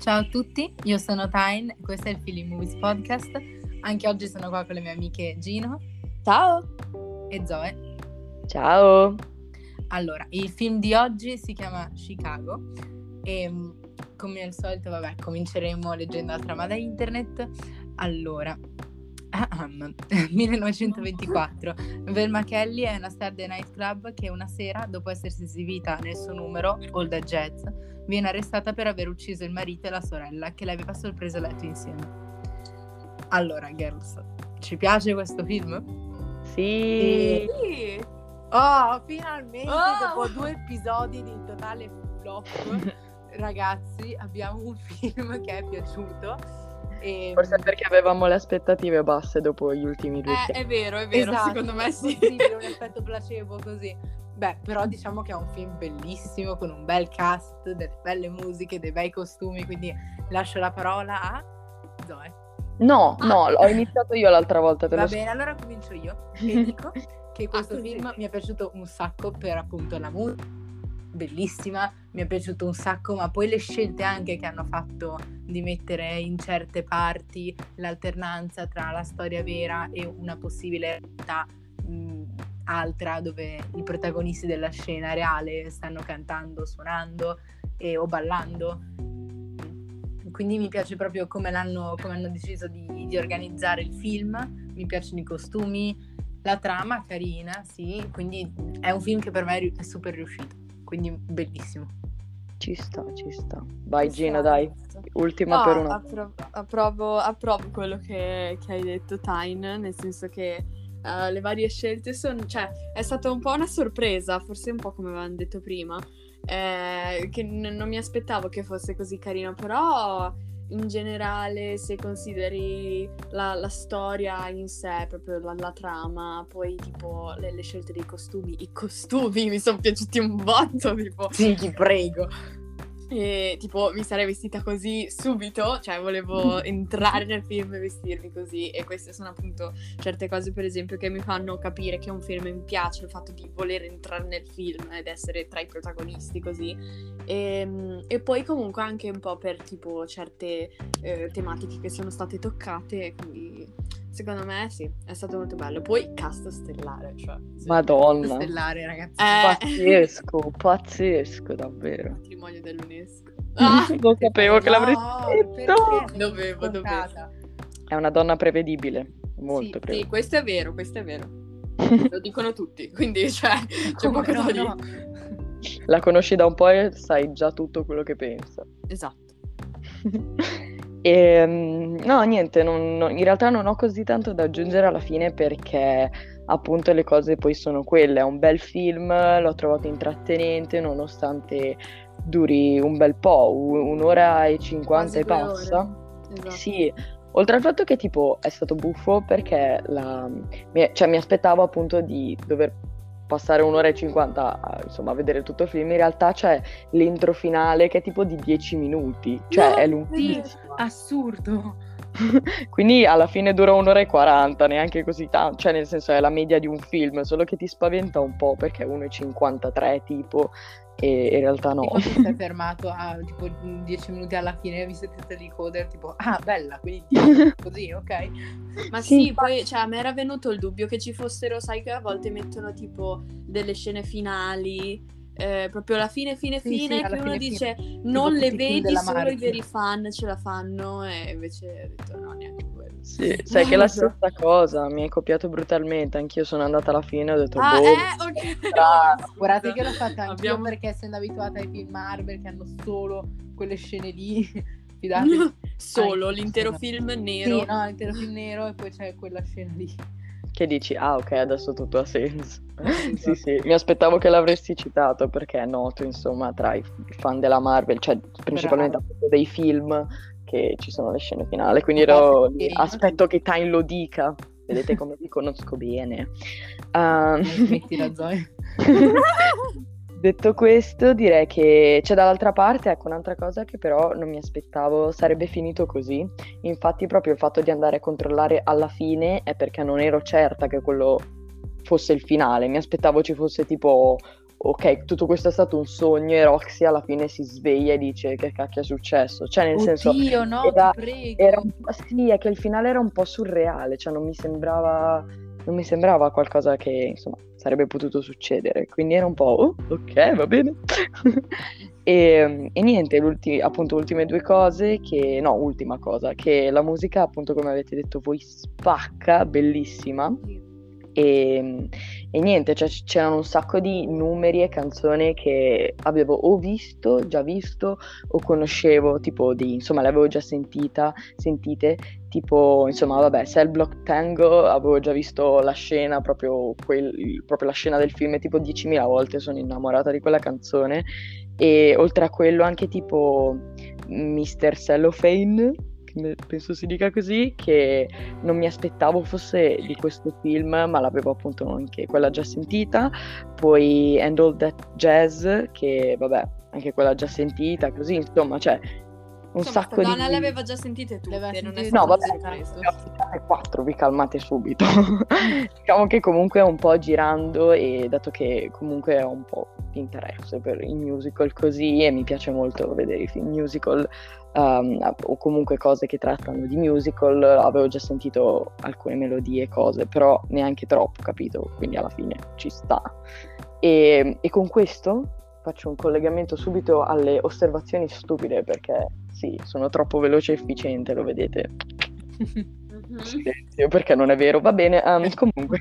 Ciao a tutti, io sono Tyne e questo è il Feeling Movies Podcast. Anche oggi sono qua con le mie amiche Gino. Ciao! E Zoe. Ciao! Allora, il film di oggi si chiama Chicago e mm, come al solito, vabbè, cominceremo leggendo la trama da internet. Allora, 1924. Velma Kelly è una star del nightclub che una sera, dopo essersi esibita nel suo numero, the Jazz, viene arrestata per aver ucciso il marito e la sorella che l'aveva sorpreso a letto insieme. Allora, girls, ci piace questo film? Sì! Sì. Oh, finalmente, Oh! dopo due episodi di totale flop, ragazzi, abbiamo un film che è piaciuto. E... Forse perché avevamo le aspettative basse dopo gli ultimi due Eh, film. è vero, è vero, Esatto, secondo me è sì. possibile, un effetto placebo così. Beh, però diciamo che è un film bellissimo, con un bel cast, delle belle musiche, dei bei costumi, quindi lascio la parola a Zoe. No, no, ho iniziato io l'altra volta, te Va lo bene, allora comincio io e dico che questo così. film mi è piaciuto un sacco per appunto la musica, bellissima, mi è piaciuto un sacco, ma poi le scelte anche che hanno fatto di mettere in certe parti l'alternanza tra la storia vera e una possibile realtà mh, altra dove i protagonisti della scena reale stanno cantando, suonando e, o ballando. Quindi mi piace proprio come, l'hanno, come hanno deciso di, di organizzare il film, mi piacciono i costumi, la trama carina, sì, quindi è un film che per me è, super riuscito, quindi bellissimo. Ci sta, ci sta. Vai Ci Gina, sta, dai. Ultima No, per una. appro- approvo, approvo quello che, che hai detto, Tyne, nel senso che eh, le varie scelte sono, cioè, è stata un po' una sorpresa, forse un po' come avevamo detto prima, eh, che n- non mi aspettavo che fosse così carino, però in generale, se consideri la, la storia in sé, proprio la, la trama, poi tipo le, le scelte dei costumi, i costumi mi sono piaciuti un botto, tipo Sì, ti prego. E tipo mi sarei vestita così subito, cioè volevo entrare nel film e vestirmi così. E queste sono appunto certe cose per esempio che mi fanno capire che un film mi piace, il fatto di voler entrare nel film ed essere tra i protagonisti così. E, e poi comunque anche un po' per tipo certe eh, tematiche che sono state toccate, quindi secondo me sì, è stato molto bello. Poi cast stellare, cioè sì. Madonna. Stellare, ragazzi. Eh. Pazzesco, pazzesco, davvero. patrimonio dell'UNESco. Ah, Lo sapevo che l'avresti No, detto. perché? Dovevo, Scontata. È una donna prevedibile, molto Sì, Sì, prevedibile. questo è vero, questo è vero. Lo dicono tutti, quindi cioè, c'è poco no, da dire. no. La conosci da un po' e sai già tutto quello che pensa. Esatto. E, mm, no, niente, non- non- in realtà non ho così tanto da aggiungere alla fine perché appunto le cose poi sono quelle. È un bel film, l'ho trovato intrattenente nonostante duri un bel po', un'ora e cinquanta e passa. Esatto. Sì, oltre al fatto che tipo è stato buffo perché la, mi, cioè, mi aspettavo appunto di dover passare un'ora e cinquanta a, insomma, a vedere tutto il film, in realtà c'è l'intro finale che è tipo di 10 minuti, cioè No, è sì. lunghissimo. Assurdo. Quindi alla fine dura un'ora e 40, neanche così tanto, cioè nel senso è la media di un film, solo che ti spaventa un po' perché è 1,53 tipo e in realtà no. Tipo ti sei fermato a tipo 10 minuti alla fine, visto tutte le coder, tipo, ah, bella, quindi 10, così, ok? Ma Sì, sì, poi cioè, a me era venuto il dubbio che ci fossero, sai che a volte mettono tipo delle scene finali, eh, proprio alla fine, fine, Sì, fine, sì, che uno fine, dice non le i vedi, solo i Marvel. veri fan ce la fanno e invece ho detto no, neanche quello. Sì, sai che è la Proprio. stessa cosa, mi hai copiato brutalmente, anch'io sono andata alla fine e ho detto Ah, boh, eh, ok. strano. Guardate che l'ho fatta anch'io Abbiamo- perché essendo abituata ai film Marvel che hanno solo quelle scene lì, fidatevi. Solo Ai- l'intero film nero. Sì, no, intero film nero e poi c'è quella scena lì. Che dici, ah ok, adesso tutto ha senso. Sì, Sì, mi aspettavo che l'avresti citato perché è noto, insomma, tra i fan della Marvel, cioè principalmente dei film che ci sono le scene finali, quindi ero lì, aspetto che Time lo dica. Vedete come vi conosco bene. Ehm, Smettila Zoe. Detto questo, direi che c'è dall'altra parte, ecco, un'altra cosa che però non mi aspettavo sarebbe finito così. Infatti, proprio il fatto di andare a controllare alla fine è perché non ero certa che quello fosse il finale. Mi aspettavo ci fosse tipo ok, tutto questo è stato un sogno e Roxy alla fine si sveglia e dice che cacchio è successo. Cioè, nel senso... Oddio, no, era- ti prego. Era sì, è che il finale era un po' surreale, cioè non mi sembrava, non mi sembrava qualcosa che, insomma, sarebbe potuto succedere. Quindi era un po', oh, ok, va bene. E, e niente, appunto, ultime due cose che, no, ultima cosa, che la musica, appunto, come avete detto voi, spacca, bellissima. E, e niente, cioè, c'erano un sacco di numeri e canzoni che avevo o visto, già visto, o conoscevo, tipo di, insomma, avevo già sentita, sentite, tipo, insomma, vabbè, Cell Block Tango, avevo già visto la scena, proprio, quel- proprio la scena del film, tipo 10.000 volte sono innamorata di quella canzone, e oltre a quello anche tipo Mr. Cellophane, penso si dica così, che non mi aspettavo fosse di questo film, ma l'avevo appunto anche quella già sentita. Poi And All That Jazz, che vabbè, anche quella già sentita, così insomma, cioè un Insomma, sacco di... le aveva già sentite tutte, Le aveva non è sentite No, vabbè, ne quattro, vi calmate subito. diciamo che comunque un po' girando e dato che comunque ho un po' di interesse per i musical così e mi piace molto vedere i film musical um, o comunque cose che trattano di musical, avevo già sentito alcune melodie e cose, però neanche troppo, capito? Quindi alla fine ci sta. E, e con questo faccio un collegamento subito alle osservazioni stupide perché sì, sono troppo veloce e efficiente, lo vedete. Mhm. Silenzio, perché non è vero, va bene, ehm, comunque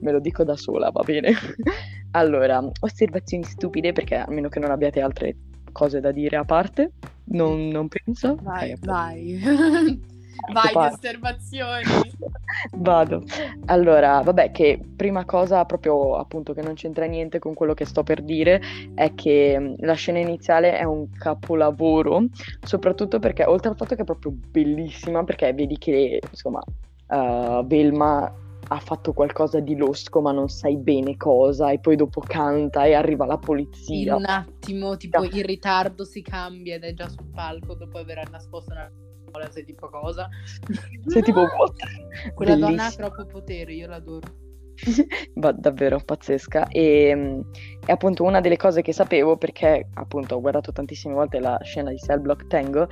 me lo dico da sola, va bene. Allora, osservazioni stupide perché a meno che non abbiate altre cose da dire a parte, non, non penso. Vai, Ok, vai. Vai, di osservazioni. Vado. Allora, vabbè, che prima cosa proprio appunto che non c'entra niente con quello che sto per dire è che mh, la scena iniziale è un capolavoro, soprattutto perché oltre al fatto che è proprio bellissima, perché vedi che insomma uh, Velma ha fatto qualcosa di losco ma non sai bene cosa e poi dopo canta e arriva la In polizia. un attimo, tipo in ritardo si cambia ed è già sul palco dopo aver nascosto una pistola, sei tipo cosa. Sei tipo what? Quella donna ha troppo potere, io l'adoro. Va- davvero pazzesca e, mm, e appunto una delle cose che sapevo perché appunto ho guardato tantissime volte la scena di Cell Block Tango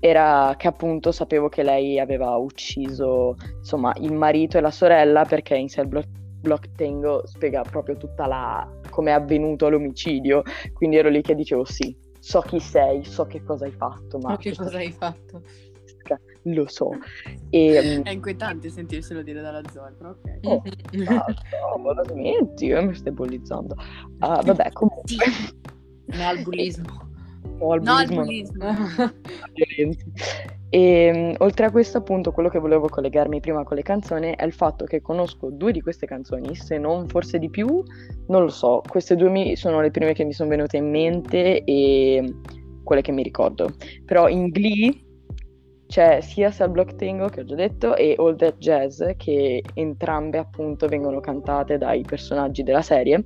era che appunto sapevo che lei aveva ucciso insomma il marito e la sorella perché in Cell Block, Block Tango spiega proprio tutta la come è avvenuto l'omicidio quindi ero lì che dicevo sì so chi sei so che cosa hai fatto ma Ma che cosa hai fatto? Lo so e mm, È inquietante sentirselo dire dalla Zoe, però ok. Oh, Ah, no, ma la smetti, mi stai bullizzando. Ah, vabbè, comunque. No al bullismo. No, al No, al bullismo. E mm, oltre a questo, appunto, quello che volevo collegarmi prima con le canzoni è il fatto che conosco due di queste canzoni, se non forse di più, non lo so. Queste due mi- sono le prime che mi sono venute in mente e quelle che mi ricordo. Però in Glee c'è sia Cell Block Tango che ho già detto e All That Jazz che entrambe appunto vengono cantate dai personaggi della serie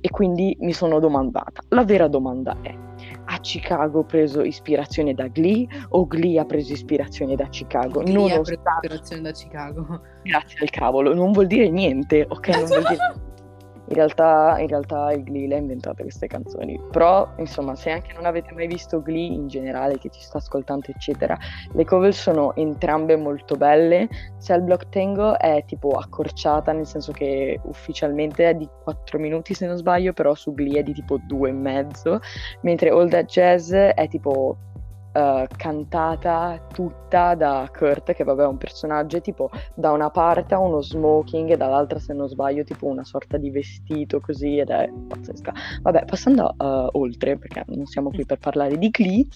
e quindi mi sono domandata, la vera domanda è ha Chicago preso ispirazione da Glee o Glee ha preso ispirazione da Chicago? Glee ha preso Nonostante, ispirazione da Chicago. grazie al cavolo, non vuol dire niente, ok? Non vuol dire in realtà, in realtà il Glee le ha inventate queste canzoni. Però, insomma, se anche non avete mai visto Glee in generale, che ci sta ascoltando, eccetera, le cover sono entrambe molto belle. Cell Block Tango è tipo accorciata, nel senso che ufficialmente è di 4 minuti se non sbaglio, però su Glee è di tipo 2 e mezzo, mentre All That Jazz è tipo eh, cantata tutta da Kurt, che vabbè è un personaggio, tipo da una parte ha uno smoking e dall'altra, se non sbaglio, tipo una sorta di vestito così ed è pazzesca. Vabbè, passando eh, oltre, perché non siamo qui per parlare di Glee,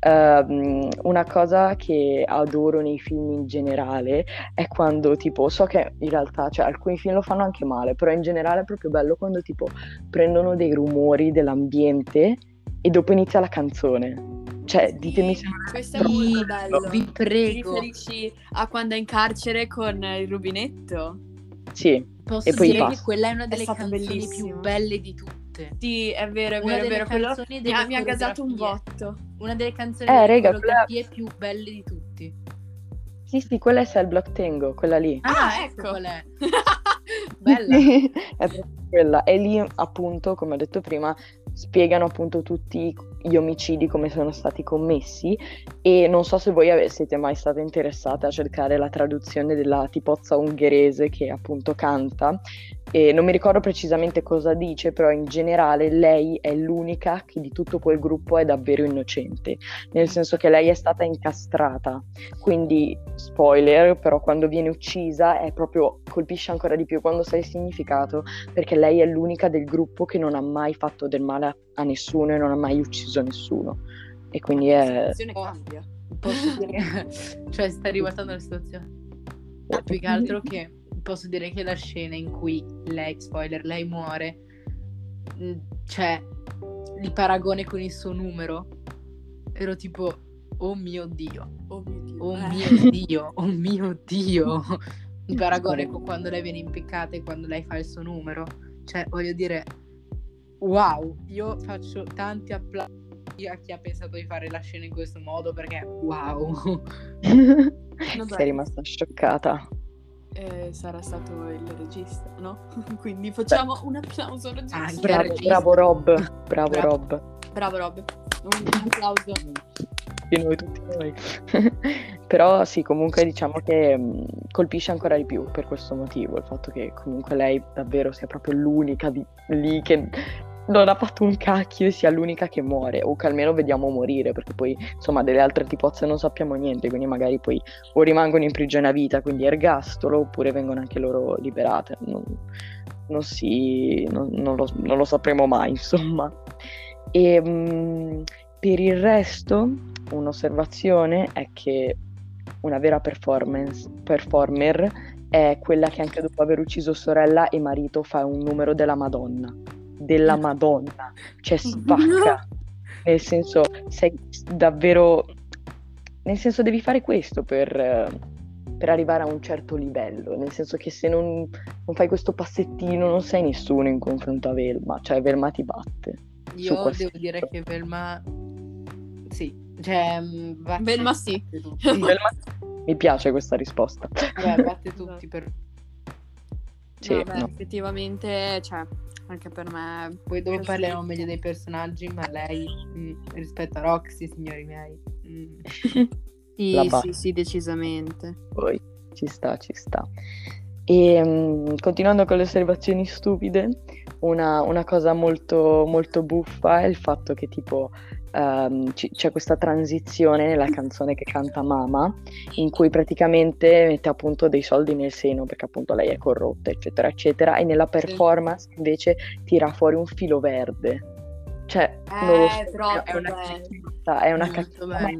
ehm, una cosa che adoro nei film in generale è quando tipo, so che in realtà, cioè alcuni film lo fanno anche male, però in generale è proprio bello quando tipo prendono dei rumori dell'ambiente e dopo inizia la canzone. Cioè, ditemi se è Questo è molto bello. Vi Ti prego, riferisci a quando è in carcere con il rubinetto? Sì, posso e poi dire che quella è una delle stato canzoni bellissimo. più belle di tutte. Sì, è vero, è Una vero, è vero. Quello mi ha, mi ha gasato un botto. Una delle canzoni Eh, raga, coreografie più belle di tutti. sì, sì, quella è Cell Block Tango, quella lì. Ah, ecco ecco. qual è. bella. è proprio quella. E lì, appunto, come ho detto prima, spiegano appunto tutti gli omicidi come sono stati commessi e non so se voi siete mai state interessate a cercare la traduzione della tipozza ungherese che appunto canta e non mi ricordo precisamente cosa dice, però in generale lei è l'unica che di tutto quel gruppo è davvero innocente, nel senso che lei è stata incastrata, quindi spoiler, però quando viene uccisa è proprio colpisce ancora di più quando sai il significato, perché lei è l'unica del gruppo che non ha mai fatto del male a, a nessuno e non ha mai ucciso nessuno. E quindi La è situazione cambia. Posso dire, cioè sta ribaltando la situazione. Più che altro che posso dire che la scena in cui lei, spoiler, lei muore, mh, cioè il paragone con il suo numero, ero tipo, oh mio Dio, Oh mio Dio. oh Eh. mio Dio, oh mio Dio. Il paragone con quando lei viene impiccata e quando lei fa il suo numero. Cioè, voglio dire, wow, io faccio tanti applausi a chi ha pensato di fare la scena in questo modo perché wow. Sei rimasta scioccata. Eh, sarà stato il regista, no? Quindi facciamo un applauso al regista. Anche Bravo, bravo Rob, bravo, Bravo. Rob. Bravo Rob. Un applauso. Di noi, tutti noi. Però sì, comunque diciamo che mh, colpisce ancora di più per questo motivo, il fatto che comunque lei davvero sia proprio l'unica di- lì che non ha fatto un cacchio e sia l'unica che muore, o che almeno vediamo morire, perché poi insomma delle altre tipozze non sappiamo niente, quindi magari poi o rimangono in prigione a vita, quindi ergastolo, oppure vengono anche loro liberate. Non, non si, non, non lo, lo sapremo mai, insomma. E mh, per il resto, un'osservazione è che una vera performer è quella che anche dopo aver ucciso sorella e marito fa un numero della Madonna. Della Madonna. Cioè spacca. Nel senso, sei davvero... Nel senso devi fare questo per, per arrivare a un certo livello. Nel senso che se non, non fai questo passettino non sei nessuno in confronto a Velma. Cioè Velma ti batte. Io devo dire che Velma sì, cioè mh, batte, Velma sì. batte tutti. Velma- Mi piace questa risposta. Vabbè, batte tutti per Sì, No, beh, no. effettivamente, cioè, anche per me... poi dopo parleremo sì. meglio dei personaggi, ma lei mh, rispetto a Roxy, signori miei. mh, Sì, La sì, batte. sì, decisamente. Poi ci sta, ci sta. E mm, continuando con le osservazioni stupide, una, una cosa molto, molto buffa è il fatto che tipo ehm, ci- c'è questa transizione nella canzone che canta Mama, in cui praticamente mette appunto dei soldi nel seno perché appunto lei è corrotta, eccetera, eccetera, e nella performance invece tira fuori un filo verde. Cioè, non lo Eh, so, troppo è una cazzata, è una cazzata.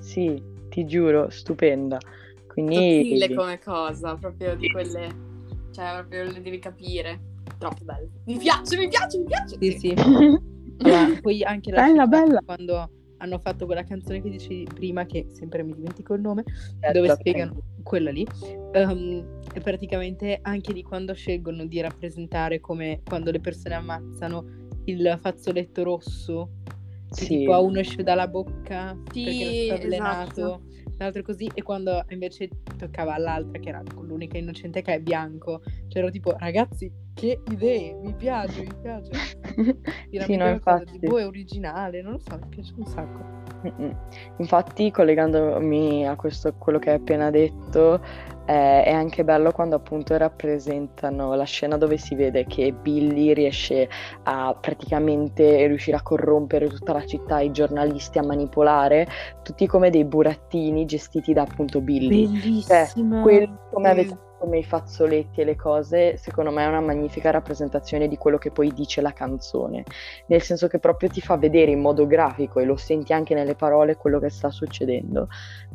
Sì, ti giuro, stupenda. Quindi sottile come cosa, proprio di quelle... Cioè, proprio le devi capire. Troppo bello. Mi piace, mi piace, mi piace. Sì, sì. Allora, poi anche la Bella, bella. quando hanno fatto quella canzone che dicevi prima, che sempre mi dimentico il nome, Eh, dove la spiegano quella lì. ehm, e praticamente anche di quando scelgono di rappresentare come quando le persone ammazzano il fazzoletto rosso, che Sì. tipo a uno esce dalla bocca Sì, perché non sta avvelenato, esatto. l'altro così, e quando invece toccava all'altra, che era l'unica innocente che è bianco, c'ero tipo, ragazzi, che idee, mi piace, mi piace. sì, Finalmente no, infatti. boh, è originale, non lo so, mi piace un sacco. Infatti, collegandomi a questo, quello che hai appena detto, eh, è anche bello quando appunto rappresentano la scena dove si vede che Billy riesce a praticamente riuscire a corrompere tutta la città, i giornalisti, a manipolare, tutti come dei burattini gestiti da appunto Billy. Bellissima. Quelli come Sì. avete come i fazzoletti e le cose, secondo me è una magnifica rappresentazione di quello che poi dice la canzone, nel senso che proprio ti fa vedere in modo grafico e lo senti anche nelle parole quello che sta succedendo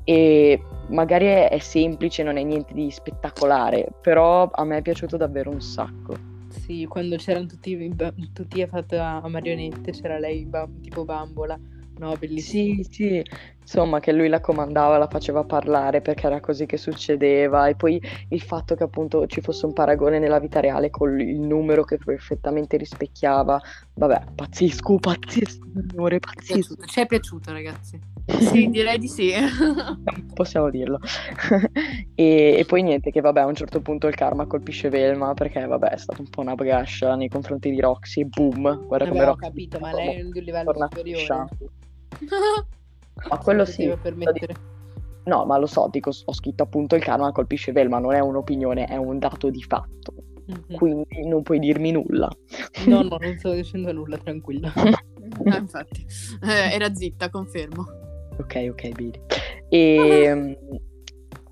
e magari è, è semplice, non è niente di spettacolare, però a me è piaciuto davvero un sacco. Sì, quando c'erano tutti, ba- tutti a fatta a marionette, c'era lei ba- tipo bambola. No, bellissimo. Sì, sì, insomma, che lui la comandava, la faceva parlare perché era così che succedeva e poi il fatto che appunto ci fosse un paragone nella vita reale con il numero che perfettamente rispecchiava, vabbè, pazzesco, pazzesco, signore, pazzesco. Ci è piaciuto, ragazzi? Sì, direi di sì. Possiamo dirlo. e, e, poi niente, che vabbè, a un certo punto il karma colpisce Velma perché vabbè, è stata un po' una bagascia nei confronti di Roxy boom, guarda come Roxy. Ho capito, ma lei è di un livello superiore. Ma quello sì. No, ma lo so, dico, ho scritto appunto il karma colpisce Velma, non è un'opinione, è un dato di fatto. Mm-hmm. Quindi non puoi dirmi nulla. No, no, non sto dicendo nulla, tranquilla. no, infatti, eh, era zitta, confermo. Ok, ok, Billy. E ehm,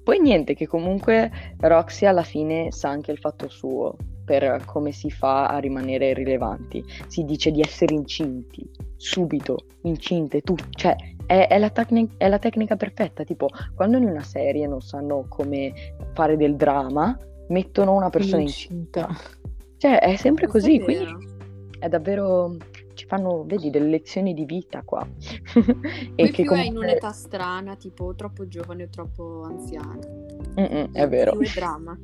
poi niente, che comunque Roxy alla fine sa anche il fatto suo per come si fa a rimanere rilevanti. Si dice di essere incinti, subito, incinte, tu, cioè è, è, la tecni- è, la tecnica perfetta, tipo quando in una serie non sanno come fare del dramma, mettono una persona incinta. Cioè è sempre non così, quindi è davvero ci fanno, vedi, delle lezioni di vita qua. e che comunque... è in un'età strana, tipo troppo giovane o troppo anziana. Mm-mm, è vero. Più dramma.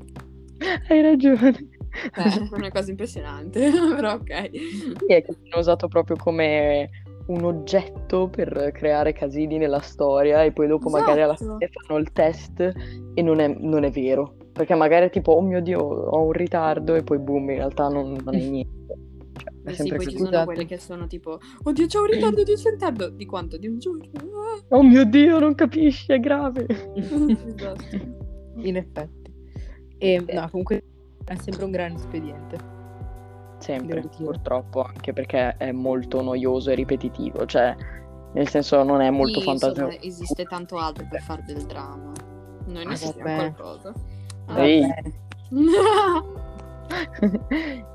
Hai ragione. Eh, è una cosa impressionante, però ok. Sì, è che hanno usato proprio come un oggetto per creare casini nella storia e poi dopo esatto. magari alla esatto. fine fanno il test e non è, non è, vero. Perché magari tipo, oh mio Dio, ho un ritardo e poi boom, in realtà non, non è niente. Cioè, è sì, poi ci sono quelle che sono tipo, oddio c'ho un ritardo di un ritardo. Di quanto? Di un giorno? Oh mio Dio, non capisci, è grave. esatto. In effetti. E no, comunque è sempre un gran espediente. Sempre, purtroppo, anche perché è molto noioso e ripetitivo, cioè nel senso non è molto sì, fantasioso. Esiste tanto altro per fare del dramma. Noi ne ah, sappiamo qualcosa. Ah,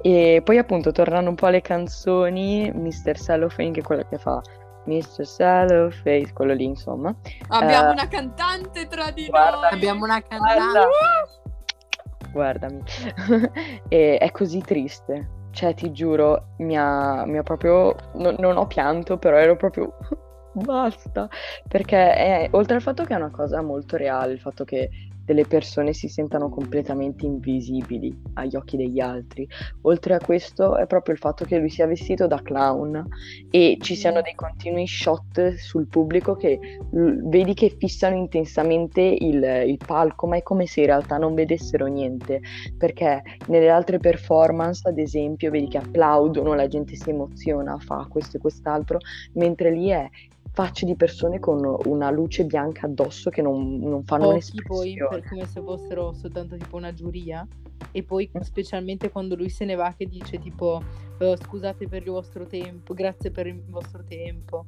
e poi appunto tornando un po' alle canzoni, Mr. Cellophane che è quello che fa Mr. Cellophane, quello lì insomma. Abbiamo uh, una cantante tra di guarda, noi. Abbiamo una cantante. Guardami. e è così triste cioè, ti giuro, mi ha, mi ha proprio... No, non ho pianto, però ero proprio... Basta. Perché è, oltre al fatto che è una cosa molto reale, il fatto che delle persone si sentano completamente invisibili agli occhi degli altri. Oltre a questo è proprio il fatto che lui sia vestito da clown e ci siano dei continui shot sul pubblico che l- vedi che fissano intensamente il, il palco, ma è come se in realtà non vedessero niente, perché nelle altre performance, ad esempio, vedi che applaudono, la gente si emoziona, fa questo e quest'altro, mentre lì è facce di persone con una luce bianca addosso che non, non fanno Pochi un'espressione. poi, per come se fossero soltanto tipo una giuria. E poi mm. specialmente quando lui se ne va che dice tipo oh, scusate per il vostro tempo, grazie per il vostro tempo.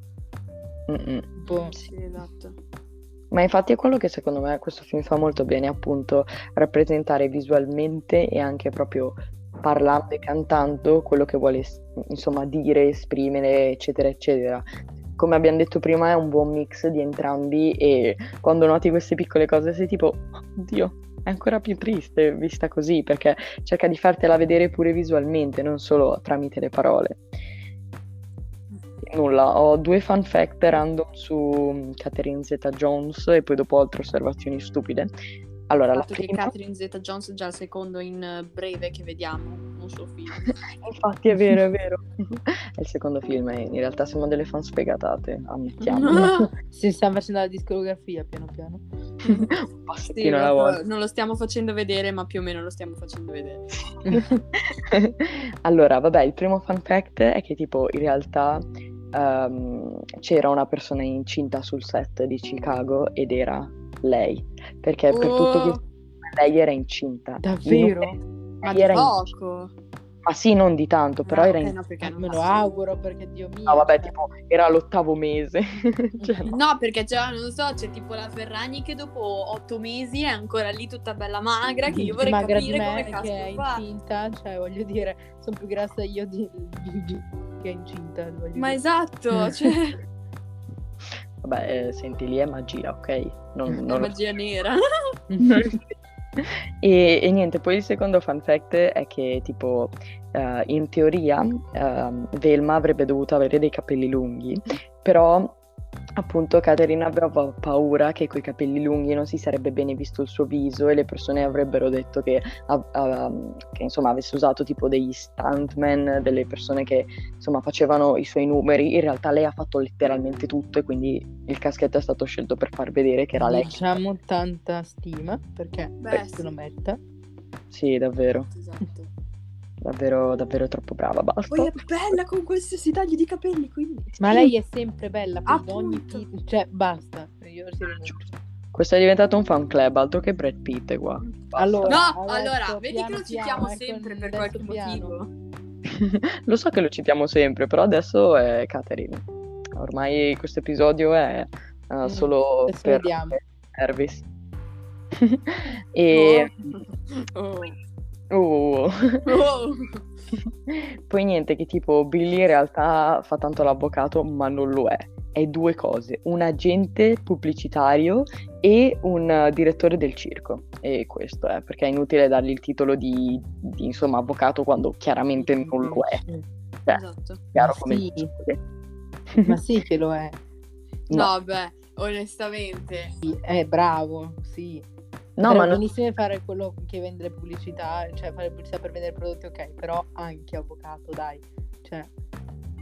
Sì, esatto. Ma infatti è quello che secondo me questo film fa molto bene, appunto, rappresentare visualmente e anche proprio parlando e cantando quello che vuole insomma dire, esprimere, eccetera, eccetera come abbiamo detto prima, è un buon mix di entrambi e quando noti queste piccole cose sei tipo, oddio, è ancora più triste vista così perché cerca di fartela vedere pure visualmente, non solo tramite le parole. Nulla, ho due fun fact random su Catherine Zeta Jones e poi dopo altre osservazioni stupide. Allora, la prima... che Catherine Zeta Jones è già il secondo in breve che vediamo un suo film. Infatti è vero, è vero. è il secondo film e in realtà siamo delle fan sfegatate, ammettiamo. si sta facendo la discografia piano piano. un passettino sì, alla volta. Non lo stiamo facendo vedere, ma più o meno lo stiamo facendo vedere. allora, vabbè, il primo fun fact è che tipo in realtà um, c'era una persona incinta sul set di Chicago ed era lei, perché oh. per tutto questo lei era incinta. Davvero? Ma di era poco. In... Ma sì, non di tanto, però no, era okay, in... no, perché non me lo auguro, perché Dio mio. No, vabbè, tipo, era l'ottavo mese. cioè, no. no. perché c'è, non so, c'è tipo la Ferragni che dopo otto mesi è ancora lì tutta bella magra, che io vorrei magra capire di me, come cazzo che è fa. incinta, cioè, voglio dire, sono più grassa io di, di, di che è incinta. Ma dire. esatto, cioè... Vabbè, eh, senti, lì è magia, ok? Non, non è magia nera. e, e, niente, poi il secondo fun fact è che tipo uh, in teoria uh, Velma avrebbe dovuto avere dei capelli lunghi, però appunto Caterina aveva paura che coi capelli lunghi non si sarebbe bene visto il suo viso e le persone avrebbero detto che, uh, uh, che insomma avesse usato tipo degli stuntman, delle persone che insomma facevano i suoi numeri. In realtà lei ha fatto letteralmente tutto e quindi il caschetto è stato scelto per far vedere che era lei. Diciamo tanta stima perché Beh, se lo metta. Sì, davvero. Esatto davvero, davvero troppo brava, basta. Poi è bella con qualsiasi taglio di capelli, quindi... Ma lei è sempre bella per ogni tipo, cioè basta. Io questo è diventato un fan club, altro che Brad Pitt qua. Allora, no, allora, vedi che lo citiamo piano, sempre per qualche piano. motivo. lo so che lo citiamo sempre, però adesso è Catherine. Ormai questo episodio è uh, mm, solo per Elvis. e... Oh. oh. Oh. oh. Poi niente, che tipo Billy in realtà fa tanto l'avvocato, ma non lo è. È due cose, un agente pubblicitario e un direttore del circo. E questo è, perché è inutile dargli il titolo di, di insomma, avvocato quando chiaramente non lo è. Cioè, esatto. Chiaro come sì. Ma sì che lo è. No, no beh, onestamente. Sì, è bravo, sì. No, ma non... benissimo fare quello che vende le pubblicità, cioè fare pubblicità per vendere prodotti, ok, però anche avvocato, dai. Cioè...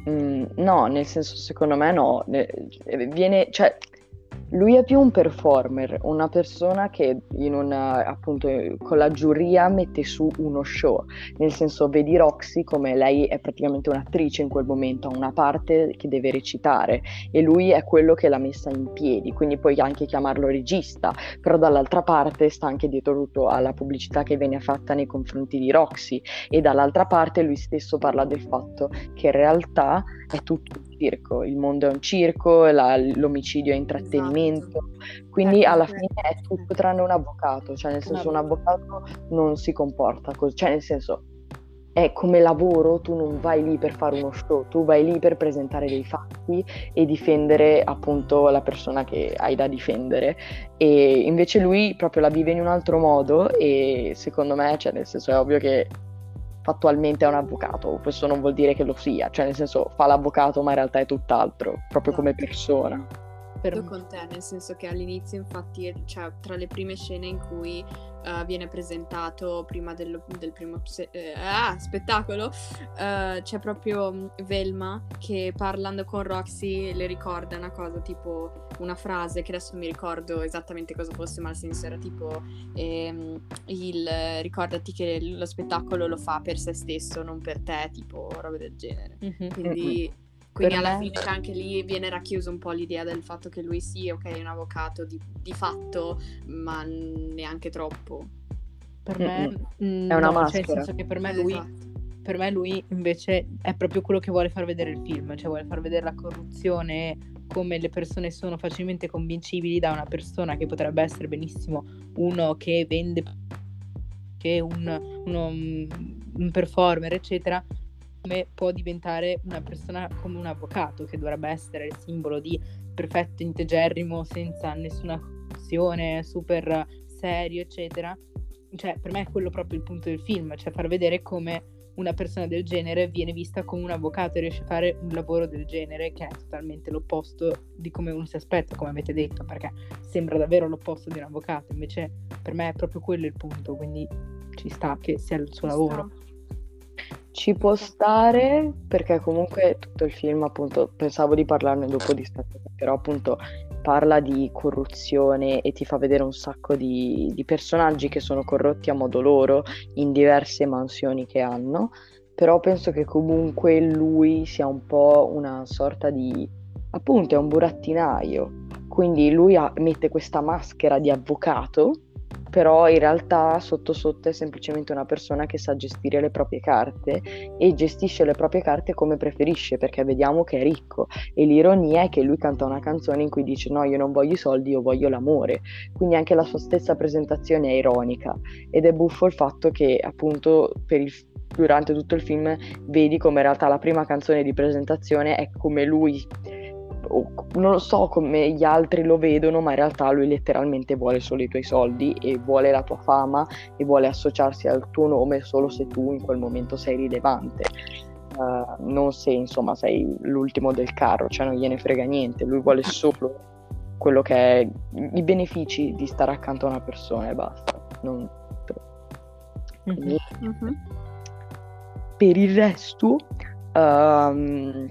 Mm, no, nel senso, secondo me no. Viene, cioè, lui è più un performer, una persona che una, appunto, con la giuria mette su uno show. Nel senso, vedi Roxy come lei è praticamente un'attrice in quel momento, ha una parte che deve recitare e lui è quello che l'ha messa in piedi, quindi puoi anche chiamarlo regista, però dall'altra parte sta anche dietro tutto alla pubblicità che viene fatta nei confronti di Roxy e dall'altra parte lui stesso parla del fatto che in realtà è tutto circo, il mondo è un circo, la, l'omicidio è intrattenimento, esatto. quindi ecco, alla fine è tutto tranne un avvocato, cioè nel senso un avvocato non si comporta così, cioè nel senso è come lavoro, tu non vai lì per fare uno show, tu vai lì per presentare dei fatti e difendere appunto la persona che hai da difendere. E invece lui proprio la vive in un altro modo e secondo me, cioè nel senso è ovvio che fattualmente è un avvocato, questo non vuol dire che lo sia, cioè nel senso fa l'avvocato ma in realtà è tutt'altro, proprio come persona per con te, nel senso che all'inizio infatti cioè, tra le prime scene in cui uh, viene presentato prima del, del primo se- eh, ah, spettacolo uh, c'è proprio mm, Velma che parlando con Roxy le ricorda una cosa tipo una frase che adesso mi ricordo esattamente cosa fosse ma il senso era tipo ehm, il ricordati che lo spettacolo lo fa per se stesso non per te tipo robe del genere mm-hmm. quindi quindi alla me... fine anche lì viene racchiuso un po' l'idea del fatto che lui sia, ok, un avvocato di, di fatto, ma neanche troppo. Per me mm, è una no, maschera. Cioè, nel senso che per me lui... Esatto. Per me lui invece è proprio quello che vuole far vedere il film, cioè vuole far vedere la corruzione, come le persone sono facilmente convincibili da una persona che potrebbe essere benissimo uno che vende, che un, uno, un performer, eccetera, come può diventare una persona come un avvocato che dovrebbe essere il simbolo di perfetto integerrimo senza nessuna azione super serio eccetera cioè per me è quello proprio il punto del film cioè far vedere come una persona del genere viene vista come un avvocato e riesce a fare un lavoro del genere che è totalmente l'opposto di come uno si aspetta, come avete detto, perché sembra davvero l'opposto di un avvocato, invece per me è proprio quello il punto, quindi ci sta che sia il suo ci lavoro. Sta. Ci può stare perché comunque tutto il film, appunto, pensavo di parlarne dopo di sta cosa, però appunto parla di corruzione e ti fa vedere un sacco di, di personaggi che sono corrotti a modo loro in diverse mansioni che hanno, però penso che comunque lui sia un po' una sorta di, appunto, è un burattinaio, quindi lui ha, mette questa maschera di avvocato però in realtà sotto sotto è semplicemente una persona che sa gestire le proprie carte e gestisce le proprie carte come preferisce perché vediamo che è ricco. E l'ironia è che lui canta una canzone in cui dice no io non voglio i soldi io voglio l'amore. Quindi anche la sua stessa presentazione è ironica ed è buffo il fatto che appunto il, durante tutto il film vedi come in realtà la prima canzone di presentazione è come lui non lo so come gli altri lo vedono, ma in realtà lui letteralmente vuole solo i tuoi soldi e vuole la tua fama e vuole associarsi al tuo nome solo se tu in quel momento sei rilevante. uh, non se insomma sei l'ultimo del carro, cioè non gliene frega niente, lui vuole solo quello che è i benefici di stare accanto a una persona e basta. Non... Quindi, mm-hmm. Per il resto, um,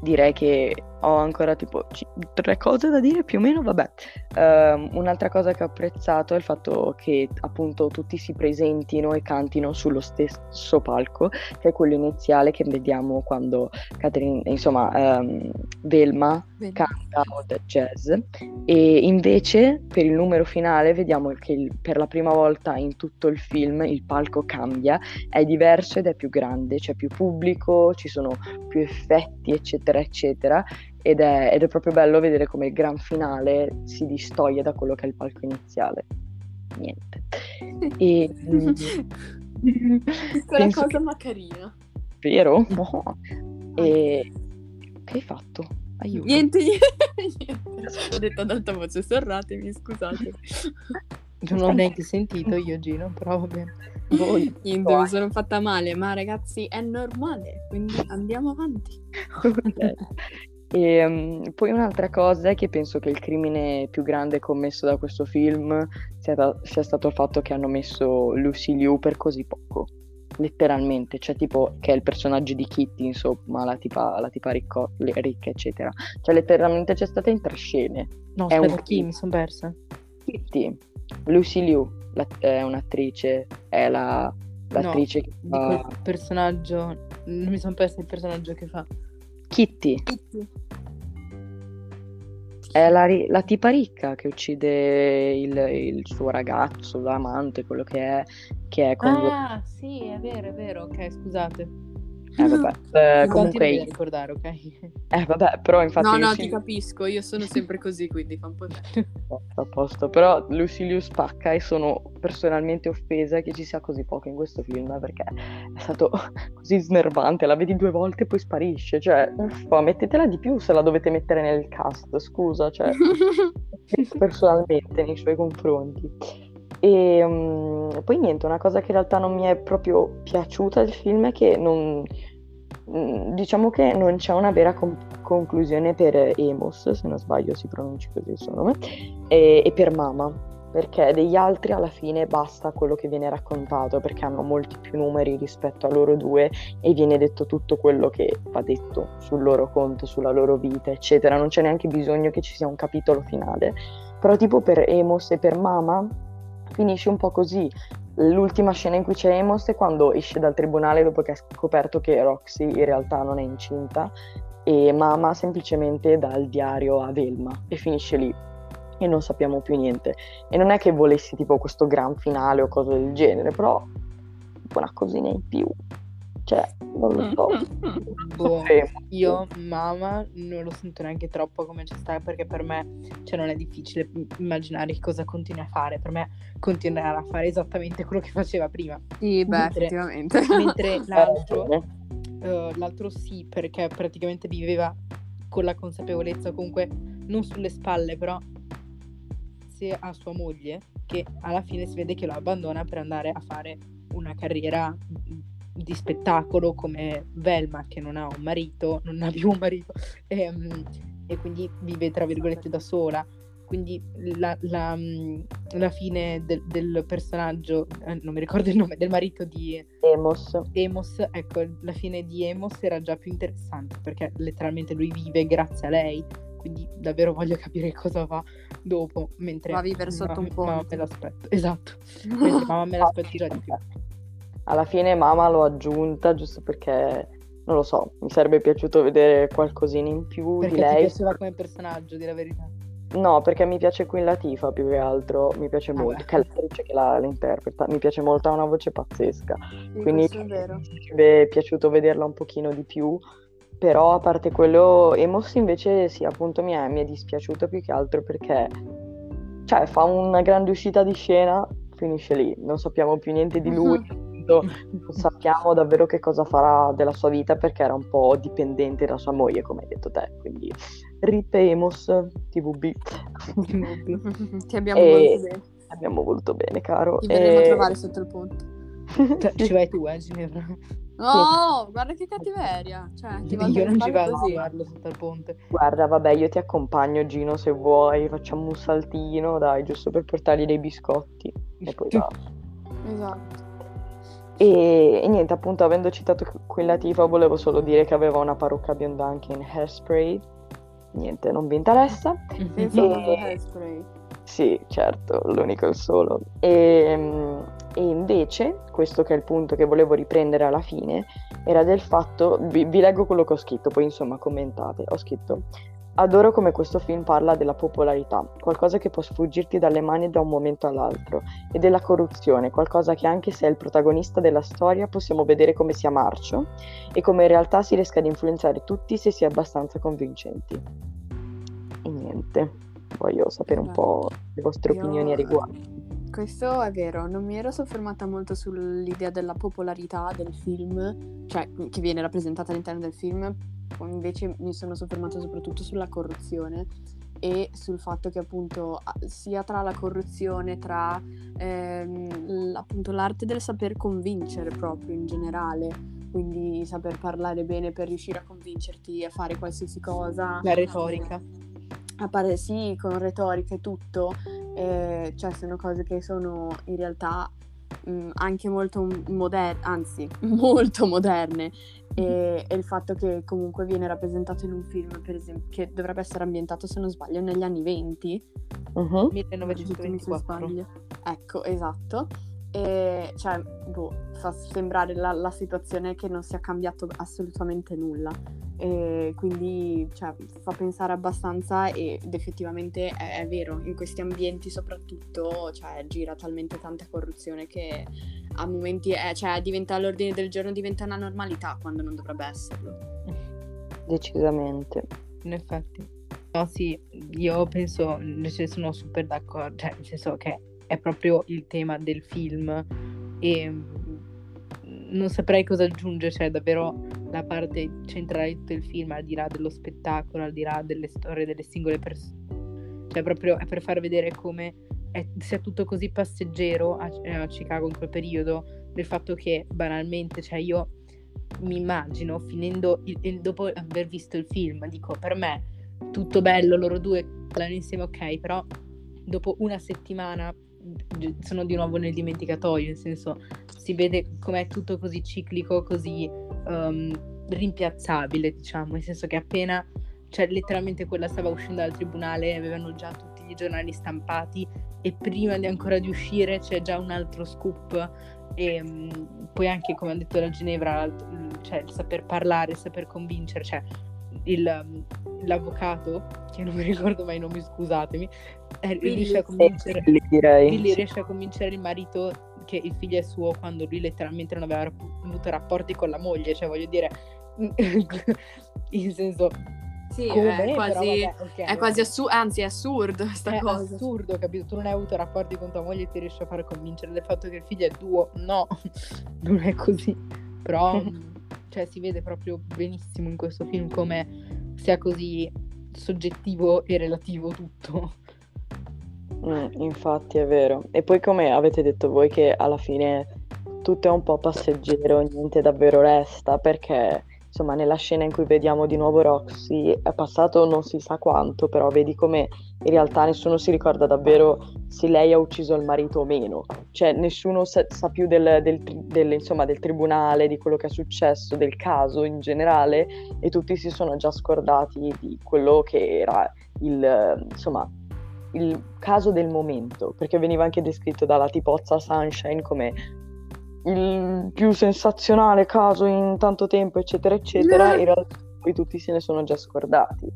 direi che ho ancora tipo c- tre cose da dire più o meno, vabbè. Um, un'altra cosa che ho apprezzato è il fatto che appunto tutti si presentino e cantino sullo stesso palco, che è quello iniziale che vediamo quando Catherine, insomma, um, Velma Bene. canta Old Jazz e invece per il numero finale vediamo che il, per la prima volta in tutto il film il palco cambia, è diverso ed è più grande, c'è più pubblico, ci sono più effetti eccetera eccetera ed è, ed è proprio bello vedere come il gran finale si distoglie da quello che è il palco iniziale. Niente. E, Quella cosa che... ma carina. Vero? No. E... Che hai fatto? Aiuto. Niente, niente. Ho detto ad alta voce, sorratemi, scusate. Non ho neanche sentito io, Gino, però va bene. Voi. Niente, mi sono fatta male, ma ragazzi è normale, quindi andiamo avanti. okay. E um, poi un'altra cosa è che penso che il crimine più grande commesso da questo film sia, da- sia stato il fatto che hanno messo Lucy Liu per così poco letteralmente, cioè tipo che è il personaggio di Kitty, insomma, la tipa, la tipa ricco, ricca, eccetera. Cioè letteralmente c'è stata in tre scene. No, è aspetta, un... chi? Mi sono persa. Kitty, Lucy Liu, la, è un'attrice, è la, l'attrice no, che fa... di quel personaggio, non mi sono persa il personaggio che fa. Kitty. Kitty. È la, la, tipa ricca che uccide il, il, suo ragazzo, l'amante, quello che è, che è con... Ah, sì, è vero, è vero, ok, scusate. Eh vabbè, eh, comunque... Io... ricordare, ok? Eh vabbè, però infatti... No, no, Lucy... ti capisco, io sono sempre così, quindi fa un po' bene. A posto, però Lucilius spacca e sono personalmente offesa che ci sia così poco in questo film, perché è stato così snervante, la vedi due volte e poi sparisce, cioè, uffa, mettetela di più se la dovete mettere nel cast, scusa, cioè, personalmente nei suoi confronti. E um, poi niente, una cosa che in realtà non mi è proprio piaciuta del film è che non, mm, diciamo che non c'è una vera com- conclusione per Emos, se non sbaglio si pronuncia così il suo nome, e, e per Mama, perché degli altri alla fine basta quello che viene raccontato, perché hanno molti più numeri rispetto a loro due e viene detto tutto quello che va detto sul loro conto, sulla loro vita, eccetera. Non c'è neanche bisogno che ci sia un capitolo finale. Però tipo per Emos e per Mama finisce un po' così. L'ultima scena in cui c'è Emos è quando esce dal tribunale dopo che ha scoperto che Roxy in realtà non è incinta e Mama semplicemente dà il diario a Velma e finisce lì e non sappiamo più niente. E non è che volessi tipo questo gran finale o cose del genere, però una cosina in più. Cioè, non lo so. boh, io, mamma, non lo sento neanche troppo come ci sta perché per me cioè, non è difficile immaginare cosa continui a fare. Per me continuerà a fare esattamente quello che faceva prima. Sì, beh, mentre, effettivamente. Mentre l'altro, uh, l'altro sì, perché praticamente viveva con la consapevolezza comunque non sulle spalle, però se a sua moglie che alla fine si vede che lo abbandona per andare a fare una carriera di spettacolo come Velma che non ha un marito, non ha più un marito e, um, e quindi vive tra virgolette da sola. Quindi la, la, la fine del, del personaggio, eh, non mi ricordo il nome, del marito di Emos. Emos, ecco, la fine di Emos era già più interessante perché letteralmente lui vive grazie a lei, quindi davvero voglio capire cosa fa dopo. Mentre va a vivere sotto un po'. Mamma me l'aspetto, esatto. mentre mamma me l'aspetto già di più alla fine mamma l'ho aggiunta giusto perché non lo so, mi sarebbe piaciuto vedere qualcosina in più perché di lei. Perché piaceva come personaggio, di la verità? No, perché mi piace Queen Latifah più che altro, mi piace ah molto, che è l'attrice che la, la, interpreta, mi piace molto, ha una voce pazzesca, sì, quindi mi sarebbe piaciuto vederla un pochino di più, però a parte quello, Emos invece sì, appunto mi è, mi è dispiaciuto più che altro perché, cioè, fa una grande uscita di scena, finisce lì, non sappiamo più niente di lui. Uh-huh momento non sappiamo davvero che cosa farà della sua vita perché era un po' dipendente da sua moglie, come hai detto te. Quindi ripemos TVB. Ti abbiamo e... voluto bene. Abbiamo voluto bene, caro. Ti verremo e... a trovare sotto il ponte. Cioè, ci vai tu, eh, Ginevra. No, guarda che cattiveria. Cioè, ti Io non ci vado a così. guardarlo sotto il ponte. Guarda, vabbè, io ti accompagno, Gino, se vuoi, facciamo un saltino, dai, giusto per portargli dei biscotti. E poi va. Esatto. E, e niente, appunto, avendo citato quella tifa, volevo solo dire che aveva una parrucca bionda anche in Hairspray. Niente, non vi interessa. Il famoso E- hairspray. Sì, certo, l'unico e il solo. E, mm, e invece, questo che è il punto che volevo riprendere alla fine, era del fatto, vi, vi leggo quello che ho scritto, poi insomma commentate. Ho scritto, adoro come questo film parla della popolarità, qualcosa che può sfuggirti dalle mani da un momento all'altro, e della corruzione, qualcosa che anche se è il protagonista della storia possiamo vedere come sia marcio e come in realtà si riesca ad influenzare tutti se si è abbastanza convincenti. E niente, voglio sapere un Beh, po' le vostre io- opinioni a riguardo. Questo è vero, non mi ero soffermata molto sull'idea della popolarità del film, cioè che viene rappresentata all'interno del film, invece mi sono soffermata soprattutto sulla corruzione e sul fatto che appunto a- sia tra la corruzione, tra ehm, appunto l'arte del saper convincere proprio in generale, quindi saper parlare bene per riuscire a convincerti a fare qualsiasi cosa. La retorica. A parte sì, con retorica e tutto, eh, cioè sono cose che sono in realtà mh, anche molto moderne, anzi molto moderne. E, e il fatto che comunque viene rappresentato in un film, per esempio, che dovrebbe essere ambientato, se non sbaglio, negli anni 20, Mhm. Ditemi se 1924. sbaglio. Ecco, esatto. E cioè, boh, fa sembrare la, la situazione che non sia cambiato assolutamente nulla. E quindi, cioè, fa pensare abbastanza ed effettivamente è, è vero, in questi ambienti soprattutto, cioè, gira talmente tanta corruzione che a momenti, è, cioè, diventa all'ordine del giorno, diventa una normalità quando non dovrebbe esserlo. Decisamente. In effetti. No, sì, io penso, invece sono super d'accordo, cioè nel senso che è proprio il tema del film e mm, non saprei cosa aggiungere, cioè davvero la parte centrale di tutto il film, al di là dello spettacolo, al di là delle storie delle singole persone, cioè proprio è per far vedere come è- sia tutto così passeggero a, a Chicago in quel periodo, del fatto che banalmente, cioè io mi immagino finendo, il- il- dopo aver visto il film, dico per me tutto bello, loro due parlano insieme, ok, però dopo una settimana sono di nuovo nel dimenticatoio, nel senso si vede com'è tutto così ciclico, così um, rimpiazzabile, diciamo, nel senso che appena, cioè letteralmente quella stava uscendo dal tribunale, avevano già tutti i giornali stampati e prima di ancora di uscire c'è già un altro scoop e mm, poi anche come ha detto la Ginevra, cioè il saper parlare, il saper convincere, cioè il, mm, l'avvocato, che non mi ricordo mai i nomi, scusatemi, eh, riesce a convincere... Billy, riesce a convincere il marito che il figlio è suo quando lui letteralmente non aveva avuto rapporti con la moglie, cioè voglio dire, in senso, Sì, come, è quasi, vabbè, ok, è quasi assu- anzi è assurdo sta è cosa. assurdo, capito? Tu non hai avuto rapporti con tua moglie e ti riesci a far convincere del fatto che il figlio è tuo. No, non è così. Però, cioè, si vede proprio benissimo in questo film come sia così soggettivo e relativo tutto. Mm, infatti è vero. E poi come avete detto voi che alla fine tutto è un po' passeggero, niente davvero resta, perché insomma nella scena in cui vediamo di nuovo Roxy è passato non si sa quanto, però vedi come in realtà nessuno si ricorda davvero se lei ha ucciso il marito o meno. Cioè nessuno sa, sa più del, del del, insomma, del tribunale, di quello che è successo, del caso in generale e tutti si sono già scordati di quello che era il, insomma, il caso del momento, perché veniva anche descritto dalla tipozza Sunshine come il più sensazionale caso in tanto tempo, eccetera, eccetera. In realtà poi tutti se ne sono già scordati.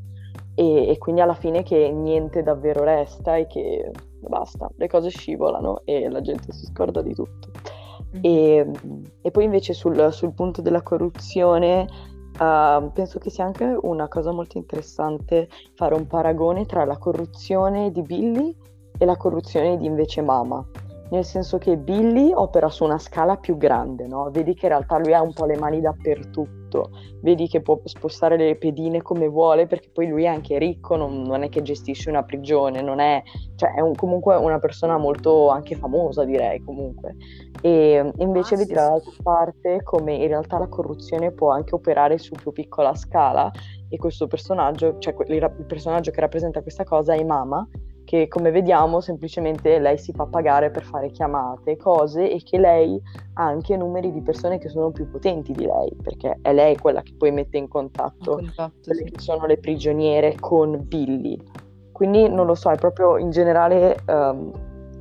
E, e quindi alla fine che niente davvero resta e che basta, le cose scivolano e la gente si scorda di tutto. E, e poi invece sul, sul punto della corruzione, uh, penso che sia anche una cosa molto interessante fare un paragone tra la corruzione di Billy e la corruzione di invece Mama, nel senso che Billy opera su una scala più grande, no? Vedi che in realtà lui ha un po' le mani dappertutto, vedi che può spostare le pedine come vuole perché poi lui è anche ricco, non, non è che gestisce una prigione, non è, cioè è un, comunque una persona molto anche famosa direi comunque. E invece ah, vedi sì, dall'altra sì. parte come in realtà la corruzione può anche operare su più piccola scala e questo personaggio, cioè il personaggio che rappresenta questa cosa è Mama, che come vediamo semplicemente lei si fa pagare per fare chiamate, cose e che lei ha anche numeri di persone che sono più potenti di lei, perché è lei quella che poi mette in contatto, contatto quelle sì. che sono le prigioniere con Billy. Quindi non lo so, è proprio in generale, um,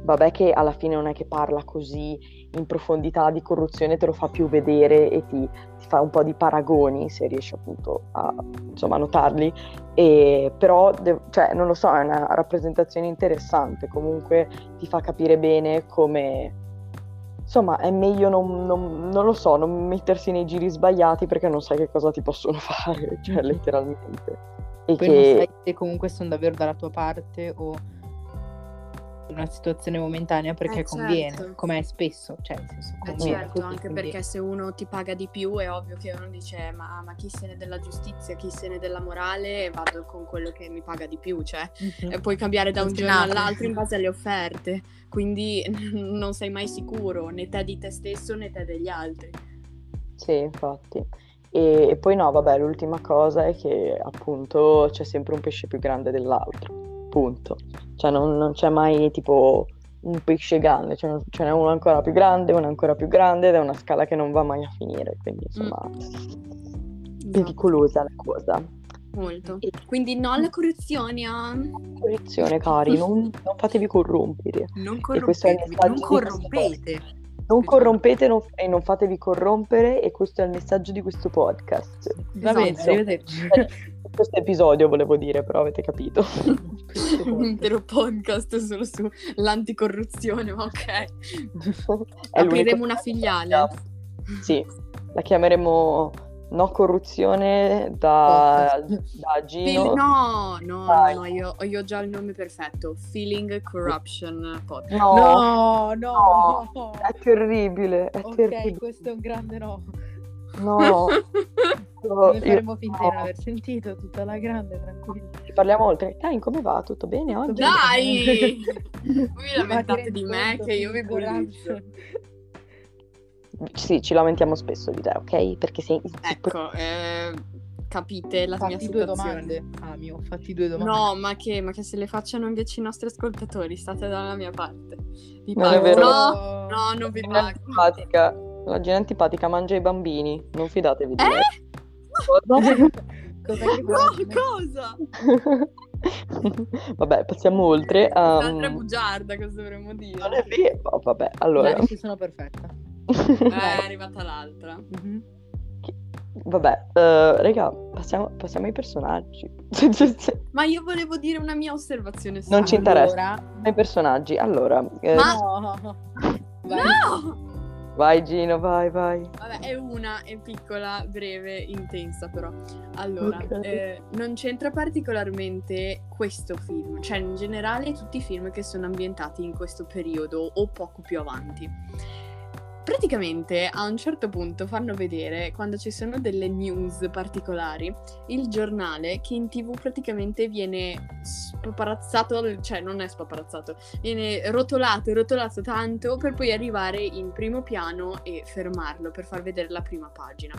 vabbè che alla fine non è che parla così in profondità di corruzione, te lo fa più vedere e ti, ti fa un po' di paragoni se riesci appunto a insomma, notarli, e, però de- cioè, non lo so, è una rappresentazione interessante, comunque ti fa capire bene come insomma è meglio non, non, non, lo so, non mettersi nei giri sbagliati perché non sai che cosa ti possono fare, cioè letteralmente. E Poi che... non sai se comunque sono davvero dalla tua parte o una situazione momentanea perché eh, conviene, certo. come è spesso, cioè nel senso eh, conviene, certo, anche conviene. perché se uno ti paga di più è ovvio che uno dice ma, ma, chi se ne della giustizia, chi se ne della morale, vado con quello che mi paga di più, cioè mm-hmm. e puoi cambiare da un giorno all'altro in base alle offerte, quindi non sei mai sicuro né te di te stesso né te degli altri. Sì, infatti. E, e poi no, vabbè, l'ultima cosa è che appunto c'è sempre un pesce più grande dell'altro punto. Cioè non, non c'è mai tipo un pesce grande, cioè, ce n'è uno ancora più grande, uno ancora più grande ed è una scala che non va mai a finire, quindi insomma mm. pericolosa la cosa. Molto. E... Quindi no alla corruzione. Ah. Corruzione, cari, non, non fatevi corrompere. Non corrompete, non corrompete. Non corrompete non, e non fatevi corrompere e questo è il messaggio di questo podcast. Va bene, esatto. arrivederci. questo episodio volevo dire, però avete capito. un intero podcast solo sull'anticorruzione, ma ok. Apriremo una filiale. Sì, la chiameremo No corruzione da, da Gino. No, no, Dai. no, io, io, ho già il nome perfetto. Feeling Corruption Podcast. No, no, no, no. È terribile, è ok, terribile. questo è un grande no. No. Noi faremo finta di non aver sentito tutta la grande, tranquilla. Ci parliamo oltre. Dai, come va? Tutto bene oggi? Dai! Voi lamentate di me che io vi bullizzo. Sì, ci lamentiamo spesso di te, ok? Perché sei... Ecco, eh, capite la fatti mia due domande, Amio, fatti due domande. No, ma che, ma che, se le facciano invece i nostri ascoltatori, state dalla mia parte. Vi pago. No, no, non vi pago. Simpatica. La gente antipatica mangia i bambini, non fidatevi di eh? lei. Che no, cosa? vabbè, passiamo oltre. Um... Sandra bugiarda, cosa dovremmo dire? Non è vero, oh, vabbè, allora... Dai, ci sono perfetta. Eh, è arrivata l'altra. Mm-hmm. Vabbè, uh, raga, passiamo, passiamo, ai personaggi. Ma io volevo dire una mia osservazione. Non ci interessa. Allora... Ai personaggi. Allora... Eh... Ma... No! no! Vai Gino, vai, vai. Vabbè, è una, è piccola, breve, intensa però. Allora, okay. eh, non c'entra particolarmente questo film, cioè in generale tutti i film che sono ambientati in questo periodo o poco più avanti. Praticamente a un certo punto fanno vedere, quando ci sono delle news particolari, il giornale che in tv praticamente viene spaparazzato, cioè non è spaparazzato, viene rotolato e rotolato tanto per poi arrivare in primo piano e fermarlo per far vedere la prima pagina.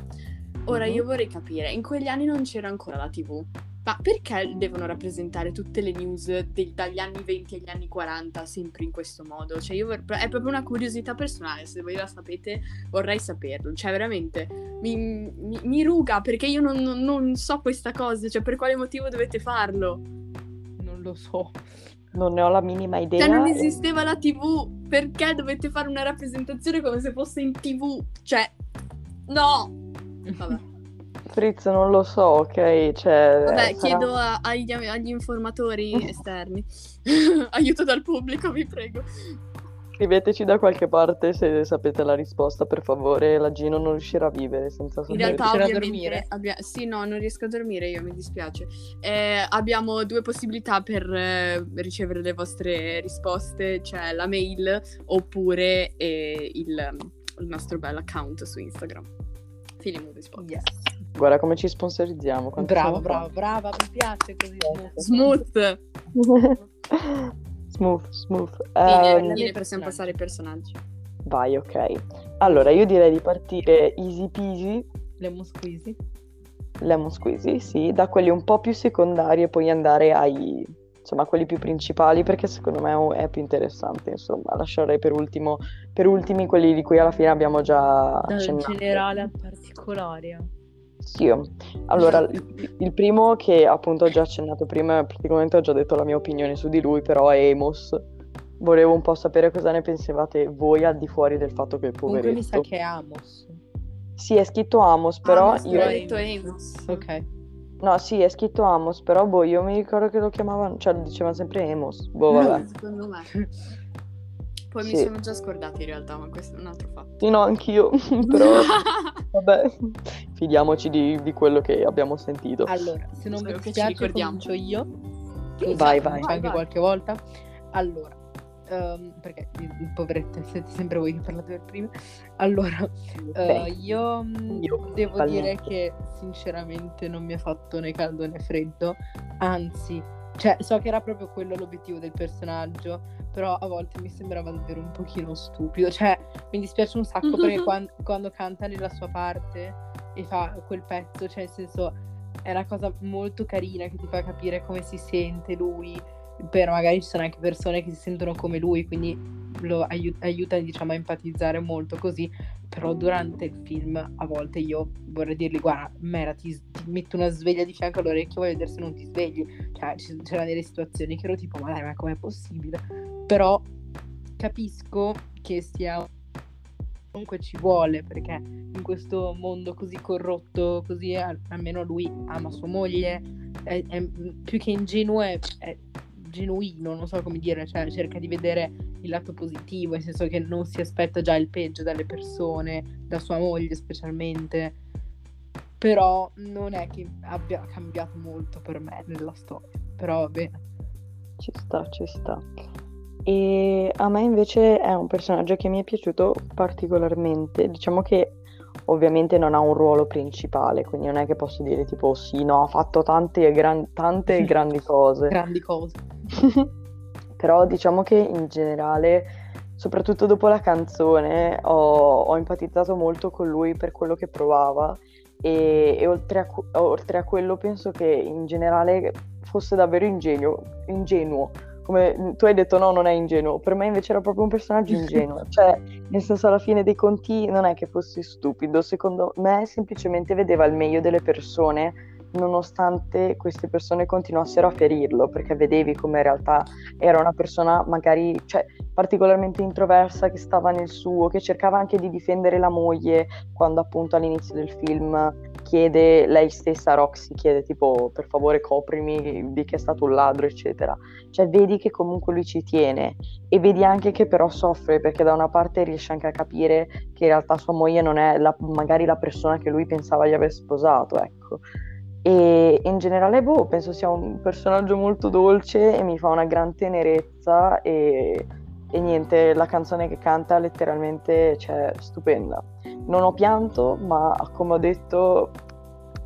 Ora uh-huh. io vorrei capire, in quegli anni non c'era ancora la tv, ma perché devono rappresentare tutte le news de- dagli anni 20 agli anni 40 sempre in questo modo? Cioè, io, è proprio una curiosità personale, se voi la sapete vorrei saperlo. Cioè, veramente, mi, mi, mi ruga perché io non, non, non, so questa cosa, cioè, per quale motivo dovete farlo? Non lo so. Non ne ho la minima idea. Cioè, non esisteva la TV, perché dovete fare una rappresentazione come se fosse in TV? Cioè, no! Vabbè. Fritz, non lo so, ok? Cioè, Vabbè, sarà... chiedo a, agli, agli, informatori esterni. Aiuto dal pubblico, vi prego. Scriveteci da qualche parte se sapete la risposta, per favore. La Gino non riuscirà a vivere senza sapere. In realtà, riuscirà a dormire? abbia- sì, no, non riesco a dormire, io mi dispiace. Eh, abbiamo due possibilità per eh, ricevere le vostre risposte, cioè la mail oppure eh, il, il nostro bel account su Instagram. Film Movies Podcast. Yes. Guarda come ci sponsorizziamo. Brava, brava, brava, mi piace così. Smooth! smooth, smooth. Ehm, fine, dei possiamo personaggi. passare ai personaggi. vai, ok. Allora, io direi di partire easy peasy, Lemon squeezy. lemon squeezy, sì, da quelli un po' più secondari e poi andare ai, insomma, quelli più principali, perché secondo me è più interessante, insomma. Lascerei per ultimo, per ultimi quelli di cui alla fine abbiamo già Dal accennato. generale al particolare. Sì, allora il, il primo che appunto ho già accennato prima, praticamente ho già detto la mia opinione su di lui, però è Amos. Volevo un po' sapere cosa ne pensavate voi al di fuori del fatto che è Comunque mi sa poveretto. che è Amos. Sì, è scritto Amos, però Amos, io... hai detto Amos. Ok. No, sì, è scritto Amos, però boh, io mi ricordo che lo chiamavano, cioè lo dicevano sempre Amos. Boh, vabbè. Secondo me. Poi mi Sì. sono già scordata in realtà, ma questo è un altro fatto. Sì, no, anch'io, però vabbè, fidiamoci di, di quello che abbiamo sentito. Allora, se non Spero vi piace ricordiamo. comincio io. Vai, Faccio vai. anche vai. qualche volta. Allora, ehm, perché poverette, siete sempre voi che parlate per prima. Allora, Beh, io, mm, io devo dire che sinceramente non mi ha fatto né caldo né freddo, anzi, cioè so che era proprio quello l'obiettivo del personaggio, però a volte mi sembrava davvero un pochino stupido, cioè mi dispiace un sacco perché quan- quando canta nella sua parte e fa quel pezzo, cioè nel senso è una cosa molto carina che ti fa capire come si sente lui, però magari ci sono anche persone che si sentono come lui, quindi lo aiu- aiuta diciamo a empatizzare molto così, però durante il film a volte io vorrei dirgli guarda Mera ti, ti metto una sveglia di fianco all'orecchio voglio vedere se non ti svegli, cioè ci- c'erano delle situazioni che ero tipo ma dai ma com'è possibile? Però capisco che sia comunque ci vuole perché in questo mondo così corrotto così al- almeno lui ama sua moglie è, è- più che ingenuo è, è genuino non so come dire cioè cerca di vedere il lato positivo nel senso che non si aspetta già il peggio dalle persone da sua moglie specialmente però non è che abbia cambiato molto per me nella storia però va bene Ci sta, ci sta. E a me invece è un personaggio che mi è piaciuto particolarmente. Diciamo che ovviamente non ha un ruolo principale, quindi non è che posso dire tipo sì, no, ha fatto tante, gran- tante grandi cose. grandi cose Però diciamo che in generale, soprattutto dopo la canzone, ho, ho empatizzato molto con lui per quello che provava e, e oltre, a, oltre a quello penso che in generale fosse davvero ingenuo, ingenuo. Come tu hai detto no, non è ingenuo, per me invece era proprio un personaggio ingenuo, cioè nel senso alla fine dei conti non è che fosse stupido, secondo me semplicemente vedeva il meglio delle persone nonostante queste persone continuassero a ferirlo, perché vedevi come in realtà era una persona magari cioè, particolarmente introversa che stava nel suo, che cercava anche di difendere la moglie quando appunto all'inizio del film chiede lei stessa, Roxy chiede tipo per favore coprimi di che è stato un ladro eccetera, cioè vedi che comunque lui ci tiene e vedi anche che però soffre perché da una parte riesce anche a capire che in realtà sua moglie non è la- magari la persona che lui pensava di aver sposato, ecco. E in generale, boh, penso sia un personaggio molto dolce e mi fa una gran tenerezza e, e niente, la canzone che canta letteralmente, cioè, stupenda. Non ho pianto, ma come ho detto,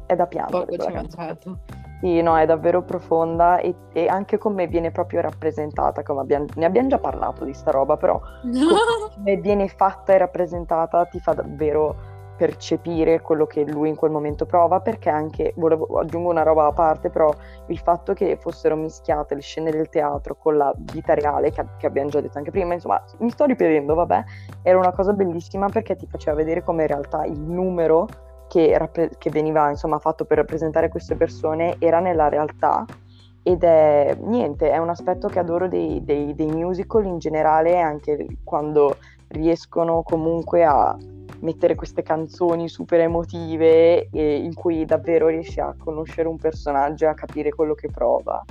è da piangere poco ci mancato Sì, no, è davvero profonda e, e anche come viene proprio rappresentata, come abbiamo, ne abbiamo già parlato di sta roba, però come viene fatta e rappresentata ti fa davvero percepire quello che lui in quel momento prova, perché anche, volevo, aggiungo una roba a parte, però il fatto che fossero mischiate le scene del teatro con la vita reale, che, che abbiamo già detto anche prima, insomma, mi sto ripetendo, vabbè, era una cosa bellissima perché ti faceva vedere come in realtà il numero che, rappre- che veniva insomma fatto per rappresentare queste persone era nella realtà. Ed è niente, è un aspetto che adoro dei, dei- dei musical in generale, anche quando riescono comunque a mettere queste canzoni super emotive e in cui davvero riesci a conoscere un personaggio e a capire quello che prova.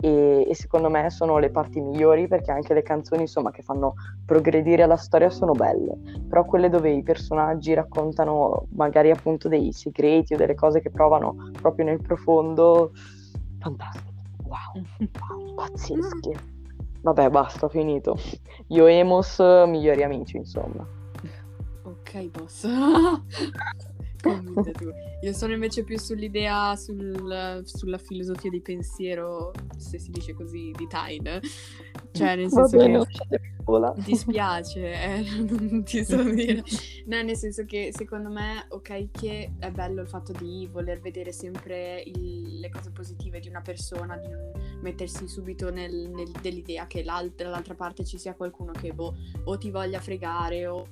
e, e, secondo me sono le parti migliori perché anche le canzoni insomma che fanno progredire la storia sono belle, però quelle dove i personaggi raccontano magari appunto dei segreti o delle cose che provano proprio nel profondo, fantastiche, wow, wow pazzesche. Vabbè, basta, ho finito. Io Emos, migliori amici, insomma. Ok, boss. Io sono invece più sull'idea, sul, sulla filosofia di pensiero, se si dice così, di Tyne. Cioè, nel senso bene, che dispiace, eh, non ti so dire. No, nel senso che secondo me, ok, che è bello il fatto di voler vedere sempre il, le cose positive di una persona, di non mettersi subito nel, nel, nell'idea che dall'altra parte ci sia qualcuno che boh, o ti voglia fregare o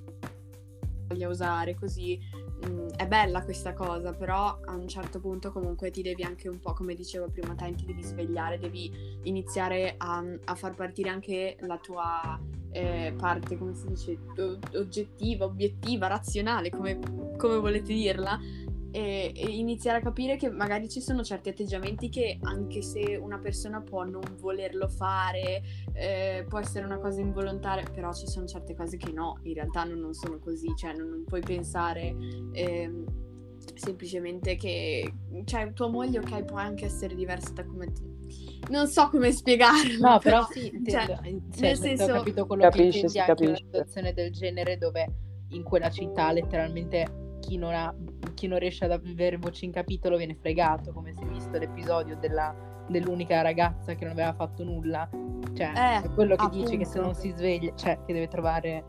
voglia usare così Mm, è bella questa cosa, però a un certo punto comunque ti devi anche un po', come dicevo prima, te, ti devi svegliare, devi iniziare a, a far partire anche la tua eh, parte, come si dice, oggettiva, obiettiva, razionale, come, come volete dirla, e, e, iniziare a capire che magari ci sono certi atteggiamenti che anche se una persona può non volerlo fare, eh, può essere una cosa involontaria, però ci sono certe cose che no, in realtà non, non sono così, cioè non, non puoi pensare eh, semplicemente che, cioè tua moglie ok può anche essere diversa da come... Ti... Non so come spiegarlo. No, però, però sì, intendo, cioè, nel senso... ho capito quello capisce, che intendi anche una situazione del genere dove in quella città letteralmente chi non, ha, chi non riesce ad avere voce in capitolo viene fregato, come si è visto l'episodio della, dell'unica ragazza che non aveva fatto nulla. Cioè, eh, quello che appunto. dice che se non si sveglia, cioè, che deve trovare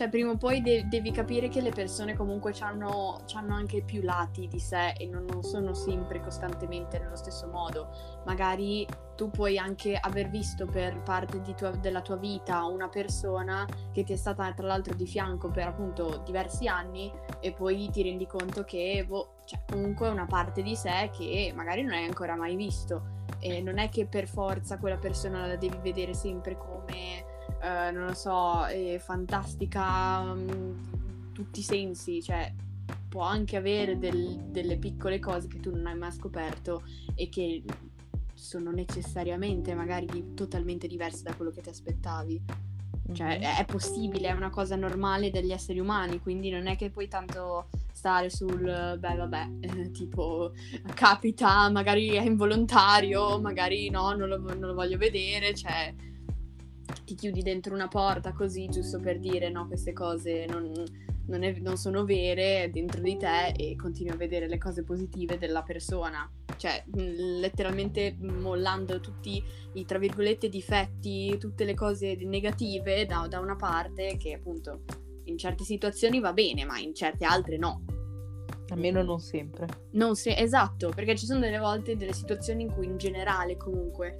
cioè, prima o poi de- devi capire che le persone comunque hanno anche più lati di sé e non, non, sono sempre costantemente nello stesso modo. Magari tu puoi anche aver visto per parte tua, della tua vita una persona che ti è stata tra l'altro di fianco per appunto diversi anni e poi ti rendi conto che boh, cioè, comunque è una parte di sé che magari non hai ancora mai visto. E non è che per forza quella persona la devi vedere sempre come eh, non lo so, è fantastica um, tutti i sensi, cioè può anche avere del, delle piccole cose che tu non hai mai scoperto e che sono necessariamente magari totalmente diverse da quello che ti aspettavi. Cioè, mm-hmm. è possibile, è una cosa normale degli esseri umani, quindi non è che puoi tanto stare sul beh, vabbè, eh, tipo capita, magari è involontario, magari no, non lo, non lo voglio vedere, cioè ti chiudi dentro una porta così, giusto per dire no, queste cose non, non, è, non, sono vere dentro di te e continui a vedere le cose positive della persona. Cioè, letteralmente mollando tutti i, tra virgolette, difetti, tutte le cose negative da, da una parte che appunto in certe situazioni va bene, ma in certe altre no. Almeno non sempre. Non se- esatto, perché ci sono delle volte delle situazioni in cui in generale comunque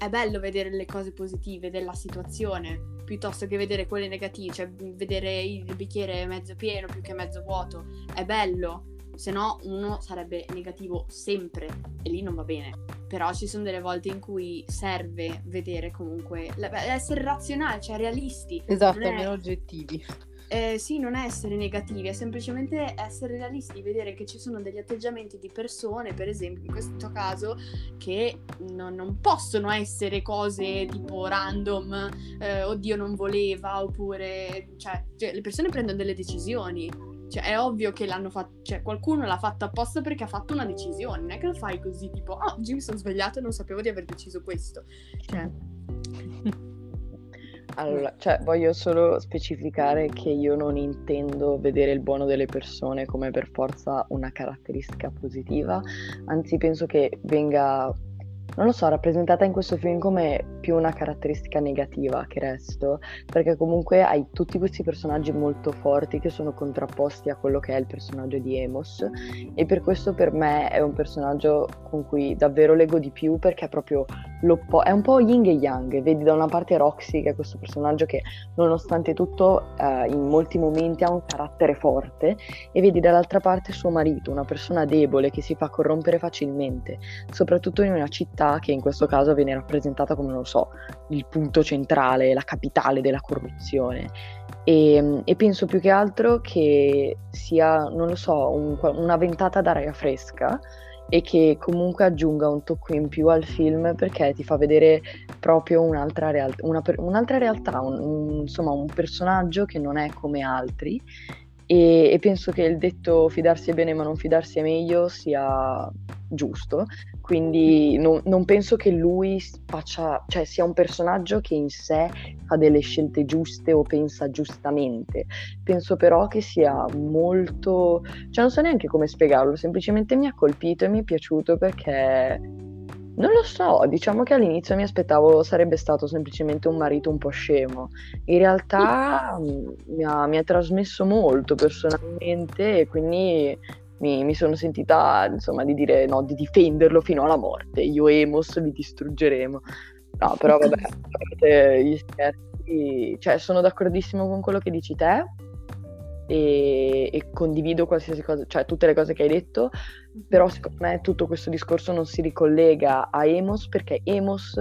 è bello vedere le cose positive della situazione piuttosto che vedere quelle negative, cioè vedere il bicchiere mezzo pieno più che mezzo vuoto. È bello, se no uno sarebbe negativo sempre e lì non va bene. Però ci sono delle volte in cui serve vedere comunque, essere razionali, cioè realisti. Esatto, è... meno oggettivi eh, sì, non è essere negativi, è semplicemente essere realisti, vedere che ci sono degli atteggiamenti di persone, per esempio in questo caso, che non, non possono essere cose tipo random, eh, oddio non voleva, oppure, cioè, cioè, le persone prendono delle decisioni. Cioè, è ovvio che l'hanno fatto, cioè, qualcuno l'ha fatto apposta perché ha fatto una decisione, non è che lo fai così, tipo, oh, oggi mi sono svegliato e non sapevo di aver deciso questo. Cioè... Allora, cioè, voglio solo specificare che io non intendo vedere il buono delle persone come per forza una caratteristica positiva, anzi penso che venga non lo so, rappresentata in questo film come più una caratteristica negativa che resto, perché comunque hai tutti questi personaggi molto forti che sono contrapposti a quello che è il personaggio di Emos e per questo per me è un personaggio con cui davvero leggo di più perché è proprio l'opposto, è un po' yin e yang, vedi da una parte Roxy che è questo personaggio che nonostante tutto eh, in molti momenti ha un carattere forte e vedi dall'altra parte suo marito, una persona debole che si fa corrompere facilmente, soprattutto in una città che in questo caso viene rappresentata come, non so, il punto centrale, la capitale della corruzione. E, e penso più che altro che sia, non lo so, un, una ventata d'aria fresca e che comunque aggiunga un tocco in più al film perché ti fa vedere proprio un'altra, real- una per- un'altra realtà, un, un, insomma un personaggio che non è come altri e, e, penso che il detto fidarsi è bene ma non fidarsi è meglio sia giusto, quindi non, non penso che lui faccia, cioè, sia un personaggio che in sé fa delle scelte giuste o pensa giustamente, penso però che sia molto, cioè non so neanche come spiegarlo, semplicemente mi ha colpito e mi è piaciuto perché non lo so, diciamo che all'inizio mi aspettavo sarebbe stato semplicemente un marito un po' scemo. In realtà mm, mi ha, mi ha trasmesso molto personalmente e quindi mi, mi, sono sentita insomma di dire no, di difenderlo fino alla morte. Io e Emos li distruggeremo. No, però vabbè, gli scherzi, cioè sono d'accordissimo con quello che dici te e, e, condivido qualsiasi cosa, cioè tutte le cose che hai detto, però secondo me tutto questo discorso non si ricollega a Emos perché Emos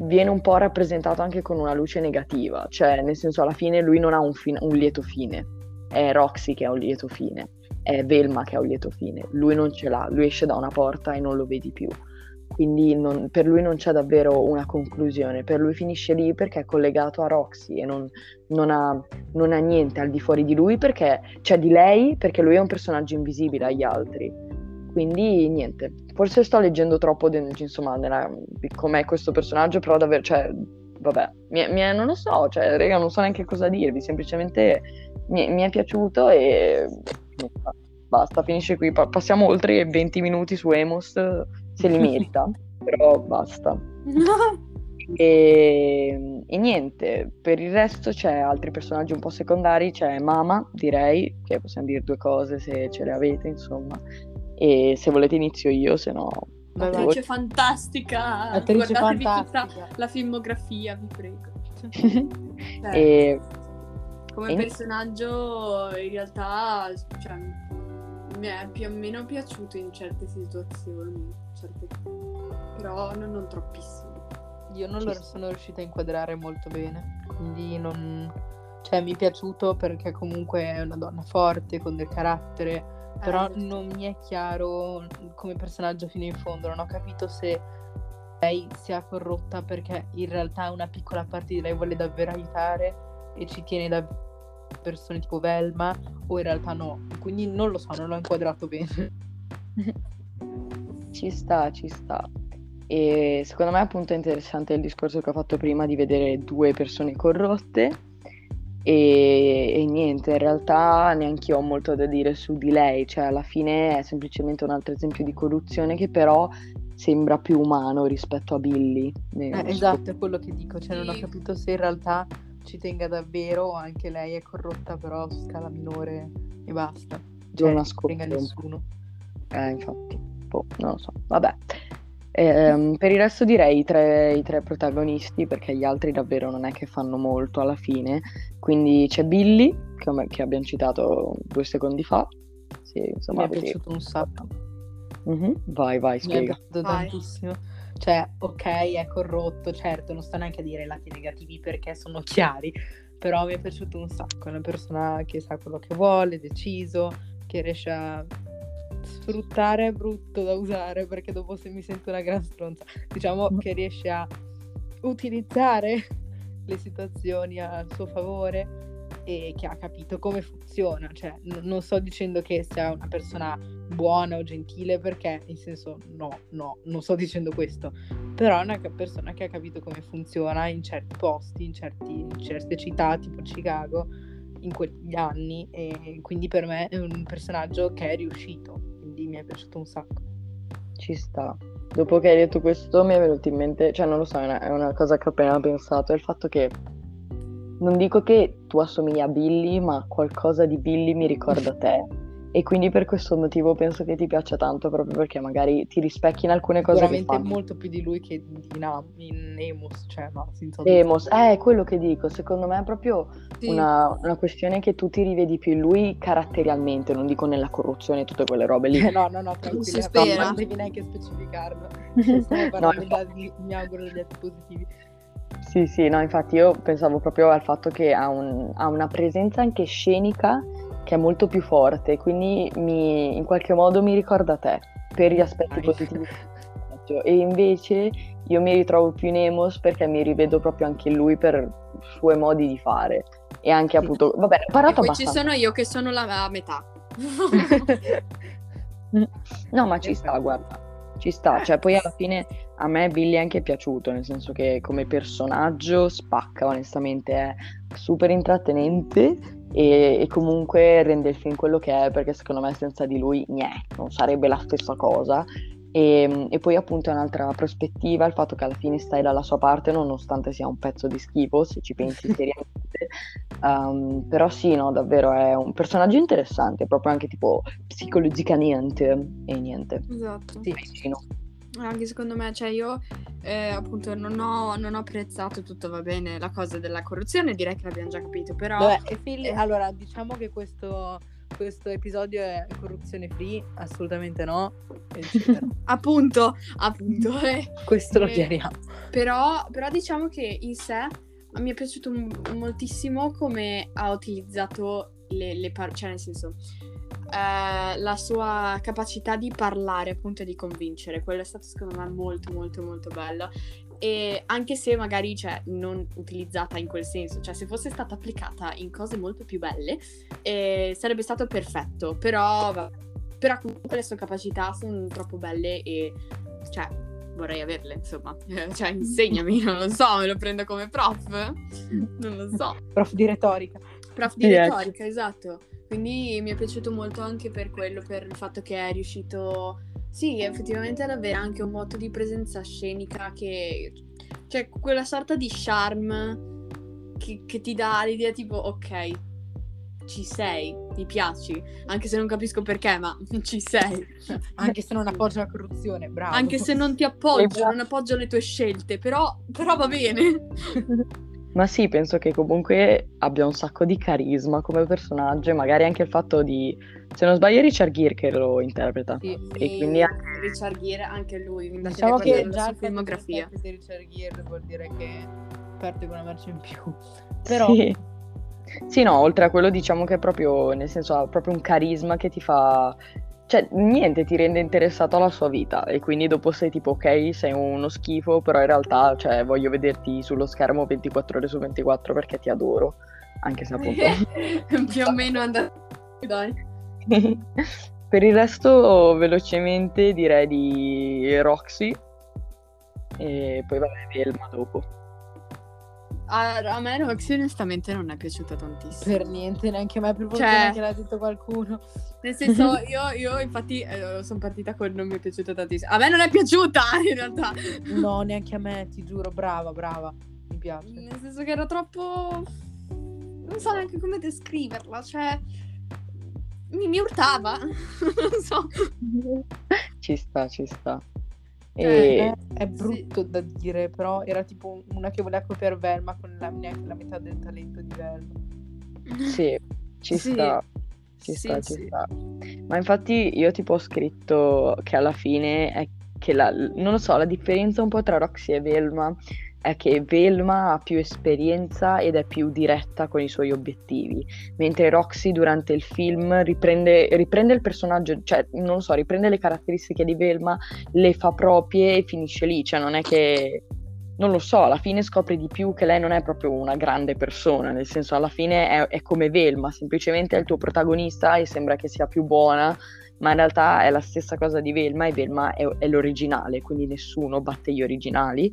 viene un po' rappresentato anche con una luce negativa, cioè nel senso alla fine lui non ha un, fin- un lieto fine, è Roxy che ha un lieto fine, è Velma che ha un lieto fine, lui non ce l'ha, lui esce da una porta e non lo vedi più quindi non, per lui non c'è davvero una conclusione, per lui finisce lì perché è collegato a Roxy e non, non, ha, non, ha, niente al di fuori di lui perché c'è di lei, perché lui è un personaggio invisibile agli altri. Quindi niente, forse sto leggendo troppo de, insomma, nella, com'è questo personaggio, però davvero, cioè, vabbè, mi, mi non lo so, cioè, raga, non so neanche cosa dirvi, semplicemente mi, mi è piaciuto e basta, finisce qui, passiamo oltre 20 minuti su Emos se li merita, però basta. E, e, niente, per il resto c'è altri personaggi un po' secondari, c'è Mama, direi, che possiamo dire due cose se ce le avete, insomma. E se volete inizio io, se no... Attrice voi... fantastica! Attrice fantastica. tutta la filmografia, vi prego. Cioè, e... Come e... personaggio in realtà cioè, mi è più o meno piaciuto in certe situazioni certe però non, non troppissimo. Io non lo sono riuscita a inquadrare molto bene, quindi non... Cioè, mi è piaciuto perché comunque è una donna forte, con del carattere, però eh, non mi è chiaro come personaggio fino in fondo, non ho capito se lei sia corrotta perché in realtà una piccola parte di lei vuole davvero aiutare e ci tiene da persone tipo Velma o in realtà no, quindi non lo so, non l'ho inquadrato bene. Ci sta, ci sta. E secondo me appunto è interessante il discorso che ho fatto prima di vedere due persone corrotte e, e niente, in realtà neanche io ho molto da dire su di lei, cioè alla fine è semplicemente un altro esempio di corruzione che però sembra più umano rispetto a Billy. Eh, esatto, è quello che dico, cioè non ho capito se in realtà ci tenga davvero o anche lei è corrotta però su scala minore e basta. Cioè, non tenga nessuno. Eh, infatti boh, non lo so, vabbè. Eh, per il resto direi i tre, i tre, protagonisti perché gli altri davvero non è che fanno molto alla fine. Quindi c'è Billy, che, che abbiamo citato due secondi fa. Sì, insomma, Mi è piaciuto un sacco. Mm-hmm. Vai, vai, spiega. Mi è piaciuto tantissimo. Cioè, ok, è corrotto, certo, non sto neanche a dire i lati negativi perché sono chiari, però mi è piaciuto un sacco. È una persona che sa quello che vuole, deciso, che riesce a sfruttare è brutto da usare perché dopo se mi sento una gran stronza. Diciamo che riesce a utilizzare le situazioni a suo favore e che ha capito come funziona. Cioè, n- non sto dicendo che sia una persona buona o gentile perché, in senso, no, no, non sto dicendo questo. Però è una persona che ha capito come funziona in certi posti, in, certi, in certe città, tipo Chicago, in quegli anni. E quindi per me è un personaggio che è riuscito quindi mi è piaciuto un sacco. Ci sta. Dopo che hai detto questo mi è venuto in mente, cioè non lo so, è una, è una cosa che ho appena pensato, è il fatto che non dico che tu assomigli a Billy, ma qualcosa di Billy mi ricorda te. E quindi per questo motivo penso che ti piaccia tanto, proprio perché magari ti rispecchi in alcune cose. Veramente molto più di lui che in, in Emos, cioè no, Emos, eh, è quello che dico, secondo me è proprio sì. una, una, questione che tu ti rivedi più in lui caratterialmente, non dico nella corruzione e tutte quelle robe lì. no, no, no, tranquilla, si spera. non devi neanche specificarlo. No, da, mi auguro degli atti positivi. Sì, sì, no, infatti io pensavo proprio al fatto che ha, un, ha una presenza anche scenica che è molto più forte, quindi mi, in qualche modo mi ricorda te. per gli aspetti Dai. positivi. E invece io mi ritrovo più in Emos perché mi rivedo proprio anche lui per i suoi modi di fare. E anche appunto, vabbè, ho E parlato poi ci abbastanza. sono io che sono la metà. No, ma ci sta, guarda, ci sta. Cioè, poi alla fine a me Billy è anche piaciuto, nel senso che come personaggio spacca, onestamente, è super intrattenente e, e comunque rende il film quello che è, perché secondo me senza di lui, niente, non sarebbe la stessa cosa. E, e poi appunto è un'altra prospettiva il fatto che alla fine stai dalla sua parte nonostante sia un pezzo di schifo, se ci pensi seriamente. Um, però sì, no, davvero è un personaggio interessante, proprio anche tipo psicologicamente e niente. Esatto. Sì. Vicino. Anche secondo me, cioè io eh, appunto non ho, non ho apprezzato tutto, va bene, la cosa della corruzione, direi che l'abbiamo già capito, però... Vabbè, Phil- eh. allora diciamo che questo, questo episodio è corruzione free, assolutamente no. Appunto, appunto, eh. questo lo Eh, chiariamo. Però, però diciamo che in sé mi è piaciuto m- moltissimo come ha utilizzato le, le parole, cioè nel senso eh, la sua capacità di parlare appunto e di convincere, quello è stato secondo me molto molto molto bello e anche se magari cioè, non utilizzata in quel senso, cioè se fosse stata applicata in cose molto più belle eh, sarebbe stato perfetto, però, però comunque le sue capacità sono troppo belle e cioè vorrei averle, insomma. Cioè, insegnami, non lo so, me lo prendo come prof? Non lo so. Prof di retorica. Prof di Sì, ecco. retorica, esatto. Quindi mi è piaciuto molto anche per quello, per il fatto che è riuscito, sì, effettivamente ad avere anche un moto di presenza scenica che, cioè, quella sorta di charme che, che ti dà l'idea tipo, ok, ci sei, mi piaci, anche se non capisco perché, ma ci sei. Anche se non appoggia la corruzione, bravo. Anche se non ti appoggio, Esatto. non appoggio le tue scelte, però, però va bene. Ma sì, penso che comunque abbia un sacco di carisma come personaggio e magari anche il fatto di, se non sbaglio, è Richard Gere che lo interpreta. Sì. E quindi anche- Richard Gere, anche lui, Diciamo che la già fatto filmografia. di Richard Gere vuol dire che parte con una marcia in più. Però Sì. Sì, no, oltre a quello diciamo che è proprio, nel senso, ha proprio un carisma che ti fa... Cioè, niente, ti rende interessato alla sua vita e quindi dopo sei tipo, ok, sei uno schifo, però in realtà, cioè, voglio vederti sullo schermo 24 ore su 24 perché ti adoro, anche se appunto... Più o meno andate. Dai. Per il resto, velocemente direi di Roxy e poi vabbè, Velma dopo. A, a me Roxy onestamente non è piaciuta tantissimo. per niente, neanche a me, per Cioè- fortuna che l'ha detto qualcuno. Nel senso, io, io infatti eh, sono partita con non mi è piaciuta tantissimo. A me non è piaciuta in realtà. No, neanche a me, ti giuro, brava, brava. Mi piace. Nel senso che era troppo. Non so neanche come descriverla. Cioè. Mi, mi urtava. non so. Ci sta, ci sta. Eh, E... È brutto da dire, però era tipo una che voleva copiare Velma con la, neanche la metà del talento di Velma. Sì, ci Sì. sta, ci Sì, sta, ci sì. sta. Ma infatti io tipo ho scritto che alla fine è che la, non lo so, la differenza un po' tra Roxy e Velma è che Velma ha più esperienza ed è più diretta con i suoi obiettivi, mentre Roxy durante il film riprende, riprende il personaggio, cioè non lo so, riprende le caratteristiche di Velma, le fa proprie e finisce lì, cioè non è che non lo so, alla fine scopri di più che lei non è proprio una grande persona, nel senso alla fine è, è come Velma, semplicemente è il tuo protagonista e sembra che sia più buona, ma in realtà è la stessa cosa di Velma e Velma è, è l'originale, quindi nessuno batte gli originali.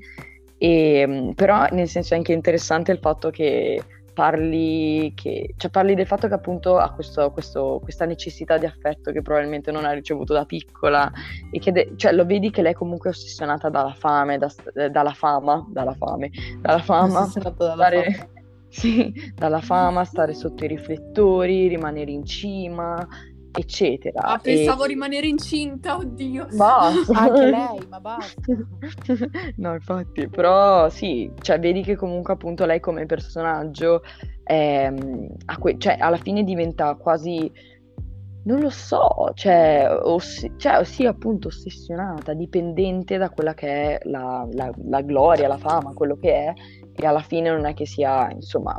E, mh, però nel senso è anche interessante il fatto che parli, che, cioè parli del fatto che appunto ha questo- questo- questa necessità di affetto che probabilmente non ha ricevuto da piccola e che de- cioè, lo vedi che lei comunque è ossessionata dalla fame, da eh, dalla fama, dalla fame, dalla fama, dalla stare- fama. sì, dalla fama, stare sotto i riflettori, rimanere in cima, eccetera. Ah, E- pensavo rimanere incinta, oddio. Basta. Anche lei, ma basta. No, infatti, però sì, cioè vedi che comunque appunto lei come personaggio ehm, ha que- cioè, alla fine diventa quasi, non lo so, cioè, oss- cioè, sì, appunto ossessionata, dipendente da quella che è la, la- la gloria, la fama, quello che è, e alla fine non è che sia, insomma,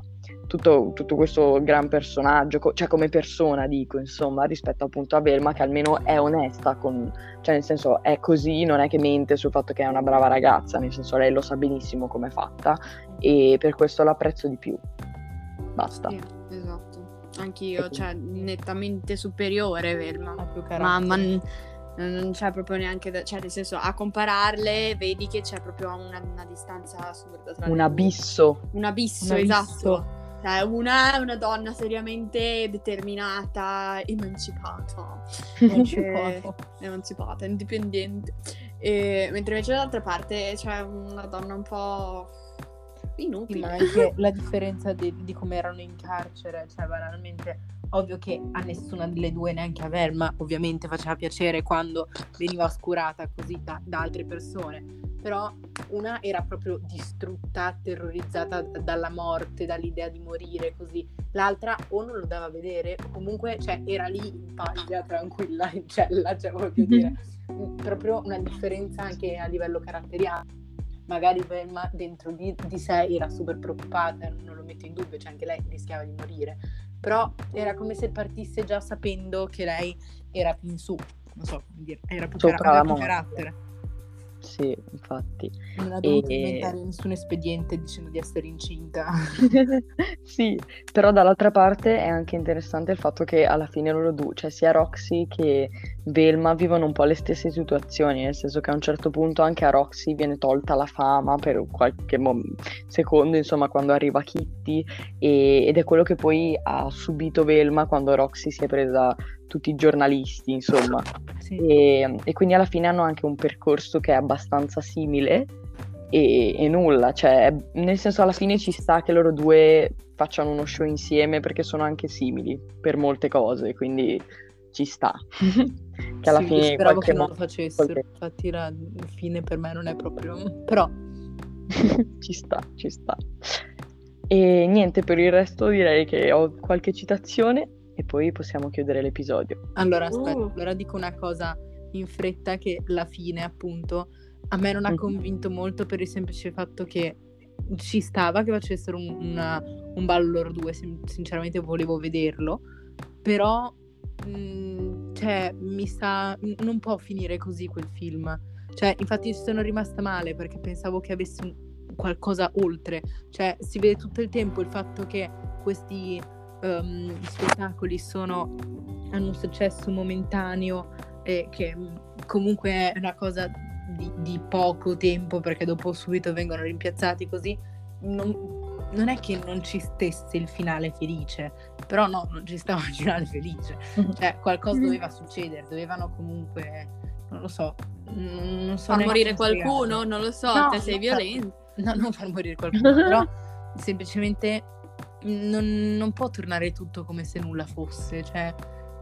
tutto, tutto, questo gran personaggio, co- cioè come persona dico, insomma, rispetto appunto a Velma che almeno è onesta, con, cioè nel senso è così, non è che mente sul fatto che è una brava ragazza, nel senso lei lo sa benissimo come è fatta e per questo l'apprezzo di più. Basta. Sì, esatto. Anch'io, cioè nettamente superiore Velma. Ma, ma, ma non c'è proprio neanche da, cioè nel senso a compararle vedi che c'è proprio una, una distanza assurda tra un abisso un abisso, un esatto cioè, una è una donna seriamente determinata emancipata. Emancipata, emancipata indipendente. E, mentre invece dall'altra parte c'è una donna un po' inutile. Ma anche la differenza di, di come erano in carcere cioè banalmente Ovvio che a nessuna delle due, neanche a Velma, ovviamente faceva piacere quando veniva oscurata così da, da altre persone. Però una era proprio distrutta, terrorizzata dalla morte, dall'idea di morire così. L'altra o non lo dava vedere, o comunque cioè, era lì in paglia, tranquilla, in cella, cioè voglio dire. Proprio una differenza anche a livello caratteriale magari Velma dentro di, di, sé era super preoccupata, non lo metto in dubbio, cioè anche lei rischiava di morire, però era come se partisse già sapendo che lei era più in su, non so come dire, era più, cara- più carattere. Sì, infatti. Non ha dovuto e... inventare nessun espediente dicendo di essere incinta. sì, però dall'altra parte è anche interessante il fatto che alla fine loro due, cioè sia Roxy che Velma vivono un po' le stesse situazioni, nel senso che a un certo punto anche a Roxy viene tolta la fama per qualche mo- secondo, insomma, quando arriva Kitty e- ed è quello che poi ha subito Velma quando Roxy si è presa tutti i giornalisti, insomma. Sì. E, e, quindi alla fine hanno anche un percorso che è abbastanza simile e, e, nulla, cioè nel senso alla fine ci sta che loro due facciano uno show insieme perché sono anche simili per molte cose, quindi ci sta. che alla sì, fine speravo che non lo facessero, qualche... infatti la fine per me non è proprio... però... ci sta, ci sta. E niente, per il resto direi che ho qualche citazione e poi possiamo chiudere l'episodio. Allora, aspetta, uh. allora dico una cosa in fretta che la fine, appunto, a me non ha convinto molto per il semplice fatto che ci stava che facessero un, una, un ballo loro due, sinceramente volevo vederlo, però mh, mm, cioè, mi sa, non può finire così quel film. Cioè, infatti sono rimasta male perché pensavo che avesse un, qualcosa oltre. Cioè, si vede tutto il tempo il fatto che questi um, spettacoli sono, hanno un successo momentaneo e che mm, comunque è una cosa di, di poco tempo perché dopo subito vengono rimpiazzati così, non, non, è che non ci stesse il finale felice, però no, non ci stava il finale felice, cioè qualcosa doveva succedere, dovevano comunque, non lo so, non so far morire qualcuno, non lo so, no, te sei violento. No, non far morire qualcuno, però semplicemente non, non, può tornare tutto come se nulla fosse, cioè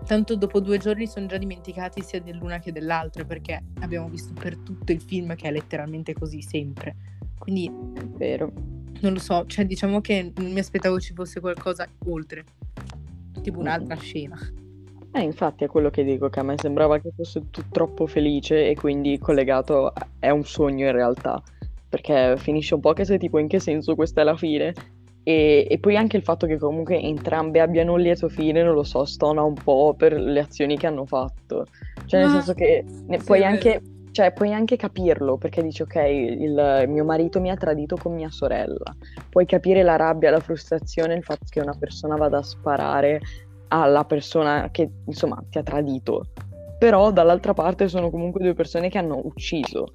tanto dopo due giorni sono già dimenticati sia dell'una che dell'altra perché abbiamo visto per tutto il film che è letteralmente così sempre. Quindi è vero. Non lo so, cioè diciamo che mi aspettavo ci fosse qualcosa oltre, tipo un'altra mm. scena. Eh, infatti è quello che dico, che a me sembrava che fosse tutto troppo felice e quindi collegato a... è un sogno in realtà, perché finisce un po' che sei tipo in che senso questa è la fine, e, e, poi anche il fatto che comunque entrambe abbiano un lieto fine, non lo so, stona un po' per le azioni che hanno fatto. Cioè, nel senso che ne, sì, puoi, anche, cioè, puoi anche capirlo, perché dici, ok, il mio marito mi ha tradito con mia sorella. Puoi capire la rabbia, la frustrazione, il fatto che una persona vada a sparare alla persona che, insomma, ti ha tradito. Però dall'altra parte sono comunque due persone che hanno ucciso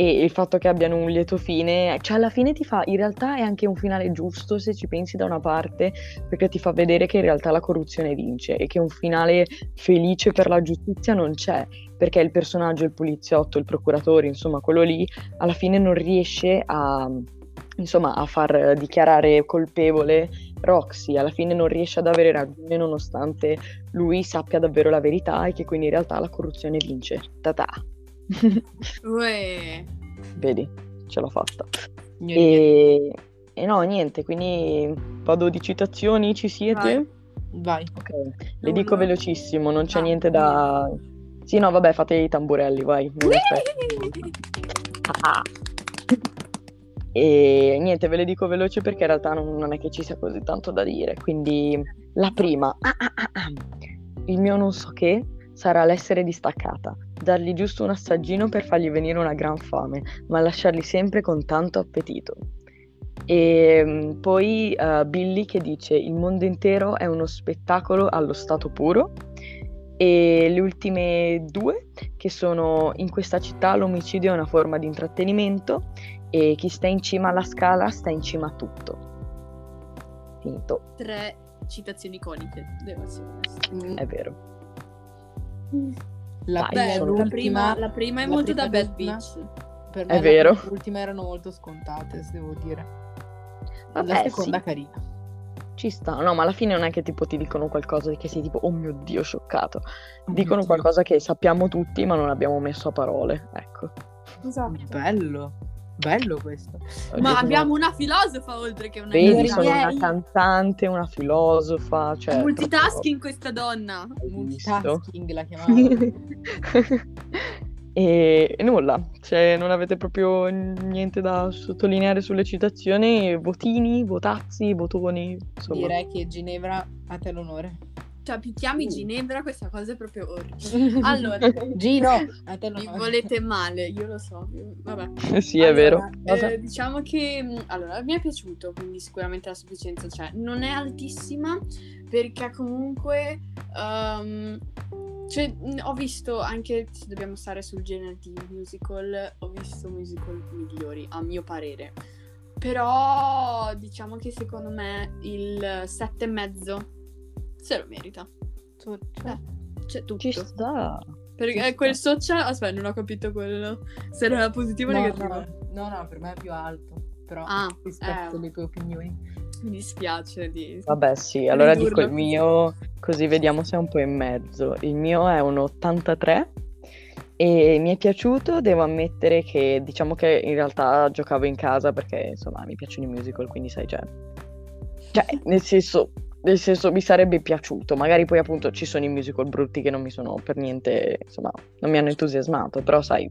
e il fatto che abbiano un lieto fine, cioè alla fine ti fa, in realtà è anche un finale giusto se ci pensi da una parte, perché ti fa vedere che in realtà la corruzione vince e che un finale felice per la giustizia non c'è, perché il personaggio, il poliziotto, il procuratore, insomma quello lì, alla fine non riesce a, insomma, a far dichiarare colpevole Roxy, alla fine non riesce ad avere ragione nonostante lui sappia davvero la verità e che quindi in realtà la corruzione vince. Ta-ta! Uè. Vedi, ce l'ho fatta. E... e... no, niente, quindi vado di citazioni, ci siete? Vai. Ok, le dico velocissimo, non c'è ah, niente da... Sì, no, vabbè, fate i tamburelli, vai. E niente, ve le dico veloce perché in realtà non, non è che ci sia così tanto da dire. Quindi la prima, ah, ah, ah, ah. il mio non so che sarà l'essere distaccata, dargli giusto un assaggino per fargli venire una gran fame, ma lasciarli sempre con tanto appetito. E mm, poi uh, Billy che dice il mondo intero è uno spettacolo allo stato puro e le ultime due che sono in questa città l'omicidio è una forma di intrattenimento e chi sta in cima alla scala sta in cima a tutto. Finito. Tre citazioni iconiche, devo essere onesta. È vero. La, Dai, prima, la, prima, la prima è la molto prima da Bad Beach. Per È me vero. Le ultime erano molto scontate, se devo dire. Vabbè, la seconda sì. carina. Ci sta, no, ma alla fine non è che tipo ti dicono qualcosa che sei tipo, oh mio Dio, scioccato. Oh Dicono Dio. qualcosa che sappiamo tutti, ma non abbiamo messo a parole, ecco. Esatto. Bello, bello questo. Io Ma abbiamo una filosofa oltre che una Vedi, sono una cantante, una filosofa, cioè... multitasking questa donna. Multitasking la chiamavo. e, e nulla, cioè non avete proprio niente da sottolineare sulle citazioni, votini, votazzi, votoni, insomma. Direi che Ginevra a te l'onore. Cioè, picchiami Ginevra, questa cosa è proprio orribile. Allora, Gino, a te mi l'onore. volete male, io lo so. io- Vabbè. sì, è vero. Allora, eh, diciamo che mh, allora mi è piaciuto, quindi sicuramente la sufficienza c'è. Non è altissima perché comunque ehm, cioè, mh, ho visto anche se dobbiamo stare sul genere di musical, ho visto musical migliori a mio parere. Però diciamo che secondo me il sette e mezzo se lo merita. Tu- Eh, c'è tutto. Ci sta. Perché ci quel sta. social, aspetta, non ho capito quello. Se era positivo o No, negativo. no, no, no, per me è più alto. Però Ah, rispetto eh. le tue opinioni. Mi dispiace di... Vabbè, sì, allora Ridurlo dico il mio, così vediamo se è un po' in mezzo. Il mio è un 83 e mi è piaciuto, devo ammettere che diciamo che in realtà giocavo in casa perché insomma mi piacciono i musical, quindi sai già. Cioè, nel senso, nel senso mi sarebbe piaciuto, magari poi appunto ci sono i musical brutti che non mi sono per niente, insomma, non mi hanno entusiasmato, però sai,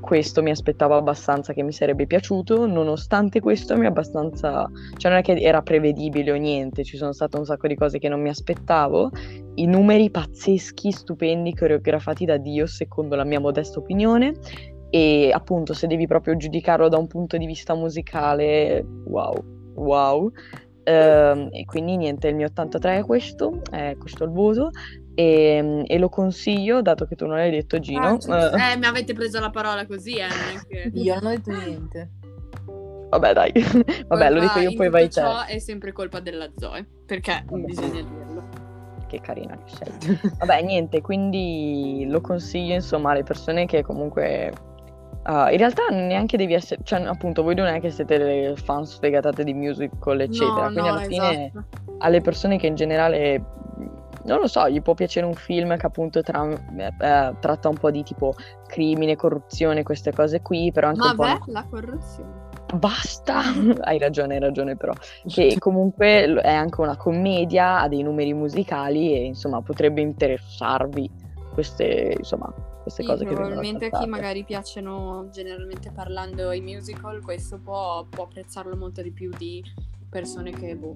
questo mi aspettavo abbastanza che mi sarebbe piaciuto, nonostante questo mi è abbastanza cioè non è che era prevedibile o niente, ci sono state un sacco di cose che non mi aspettavo, i numeri pazzeschi, stupendi, coreografati da Dio secondo la mia modesta opinione. E appunto se devi proprio giudicarlo da un punto di vista musicale, wow, wow. Ehm, e quindi niente, il mio 83 è questo, è questo il voto e, e lo consiglio, dato che tu non l'hai detto Gino. Ah, giusto. eh, mi avete preso la parola così, eh, non è che... Io non ho detto niente. vabbè dai, vabbè lo dico io poi vai te. ciò è sempre colpa della Zoe, perché Vabbè. bisogna dirlo. che carina che sei. Vabbè, niente, quindi lo consiglio insomma alle persone che comunque... ah, in realtà neanche devi essere, cioè appunto voi non è che siete delle fan sfegatate di musical eccetera, no, quindi no, alla fine esatto. alle persone che in generale, non lo so, gli può piacere un film che appunto tra- eh, tratta un po' di tipo crimine, corruzione, queste cose qui, però anche Ma un po' la corruzione. Basta, hai ragione, hai ragione però, che comunque è anche una commedia, ha dei numeri musicali e insomma potrebbe interessarvi queste, insomma, queste Sì, cose che vengono probabilmente a chi magari piacciono generalmente parlando i musical, questo può, può apprezzarlo molto di più di persone che boh,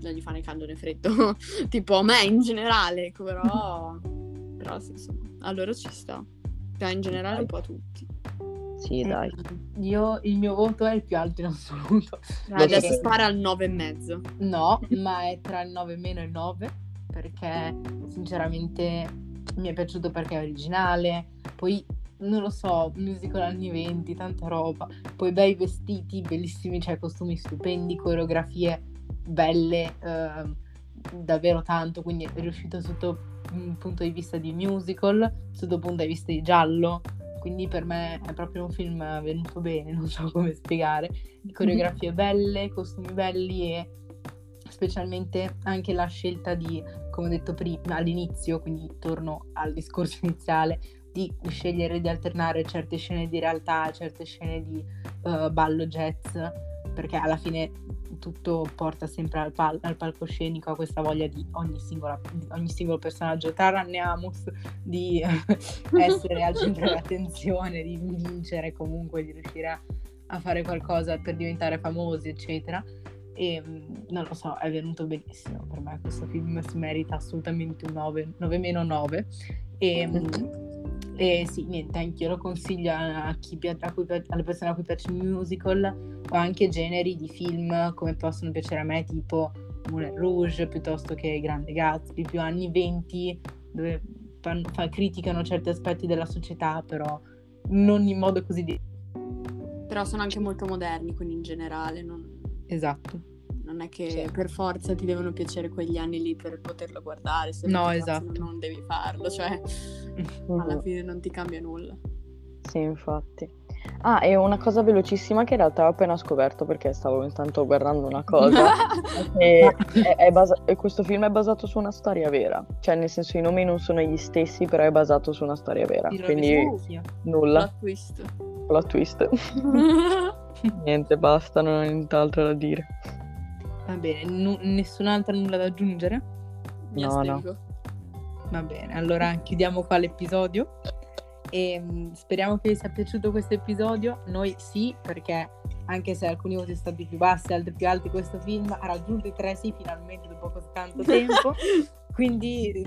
non gli fanno il caldo né freddo, tipo me in generale, ecco, però, però sì, insomma, a loro ci sta. Cioè, in generale un po' a tutti. Sì, dai. Io, il mio voto è il più alto in assoluto. Lo Adesso so. spara al 9 e mezzo. No, ma è tra il 9 meno e il 9 perché sinceramente mi è piaciuto perché è originale, poi non lo so, musical anni 20, tanta roba, poi bei vestiti bellissimi, cioè costumi stupendi, coreografie belle, ehm, davvero tanto, quindi è riuscito sotto un punto di vista di musical, sotto un punto di vista di giallo, quindi per me è proprio un film venuto bene, non so come spiegare, coreografie belle, costumi belli e specialmente anche la scelta di, come ho detto prima all'inizio, quindi torno al discorso iniziale, di scegliere di alternare certe scene di realtà, certe scene di eh, ballo jazz, perché alla fine tutto porta sempre al, pal- al palcoscenico, a questa voglia di ogni, singola, di ogni singolo personaggio, tranne Amos, di essere al centro dell'attenzione, di vincere comunque, di riuscire a a fare qualcosa per diventare famosi, eccetera. E mm, non lo so, è venuto benissimo per me questo film, si merita assolutamente un 9, 9 meno 9. E, mm-hmm. e sì, niente, anch'io lo consiglio a chi, a cui, alle persone a cui piace il musical o anche generi di film come possono piacere a me, tipo Moulin Rouge piuttosto che Grande Gatsby, più anni 20, dove fan, fa, criticano certi aspetti della società, però non in modo così... Di- però sono anche molto moderni, quindi in generale non... Esatto. Non è che sì. per forza ti devono piacere quegli anni lì per poterlo guardare, se no, esatto. non devi farlo, cioè alla fine non ti cambia nulla. Sì, infatti. Ah, e una cosa velocissima che in realtà ho appena scoperto perché stavo intanto guardando una cosa. è, è basa- questo film è basato su una storia vera. Cioè, nel senso, i nomi non sono gli stessi, però è basato su una storia vera. Dirò quindi nulla. Plot twist. Plot twist. Niente, basta, non ho nient'altro da dire. Va bene, n- nessun'altra nulla da aggiungere? Mi no, astengo. no. Va bene, allora chiudiamo qua l'episodio e mm, speriamo che vi sia piaciuto questo episodio. Noi sì, perché anche se alcuni voti sono stati più bassi, altri più alti, questo film ha raggiunto i tre sì finalmente dopo così tanto tempo. Quindi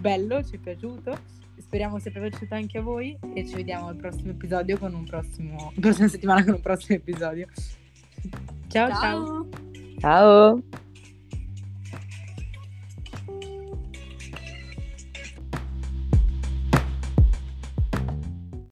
bello, ci è piaciuto. Speriamo sia piaciuto anche a voi e ci vediamo al prossimo episodio con un prossimo, la prossima settimana con un prossimo episodio. ciao. ciao. ciao. ciao.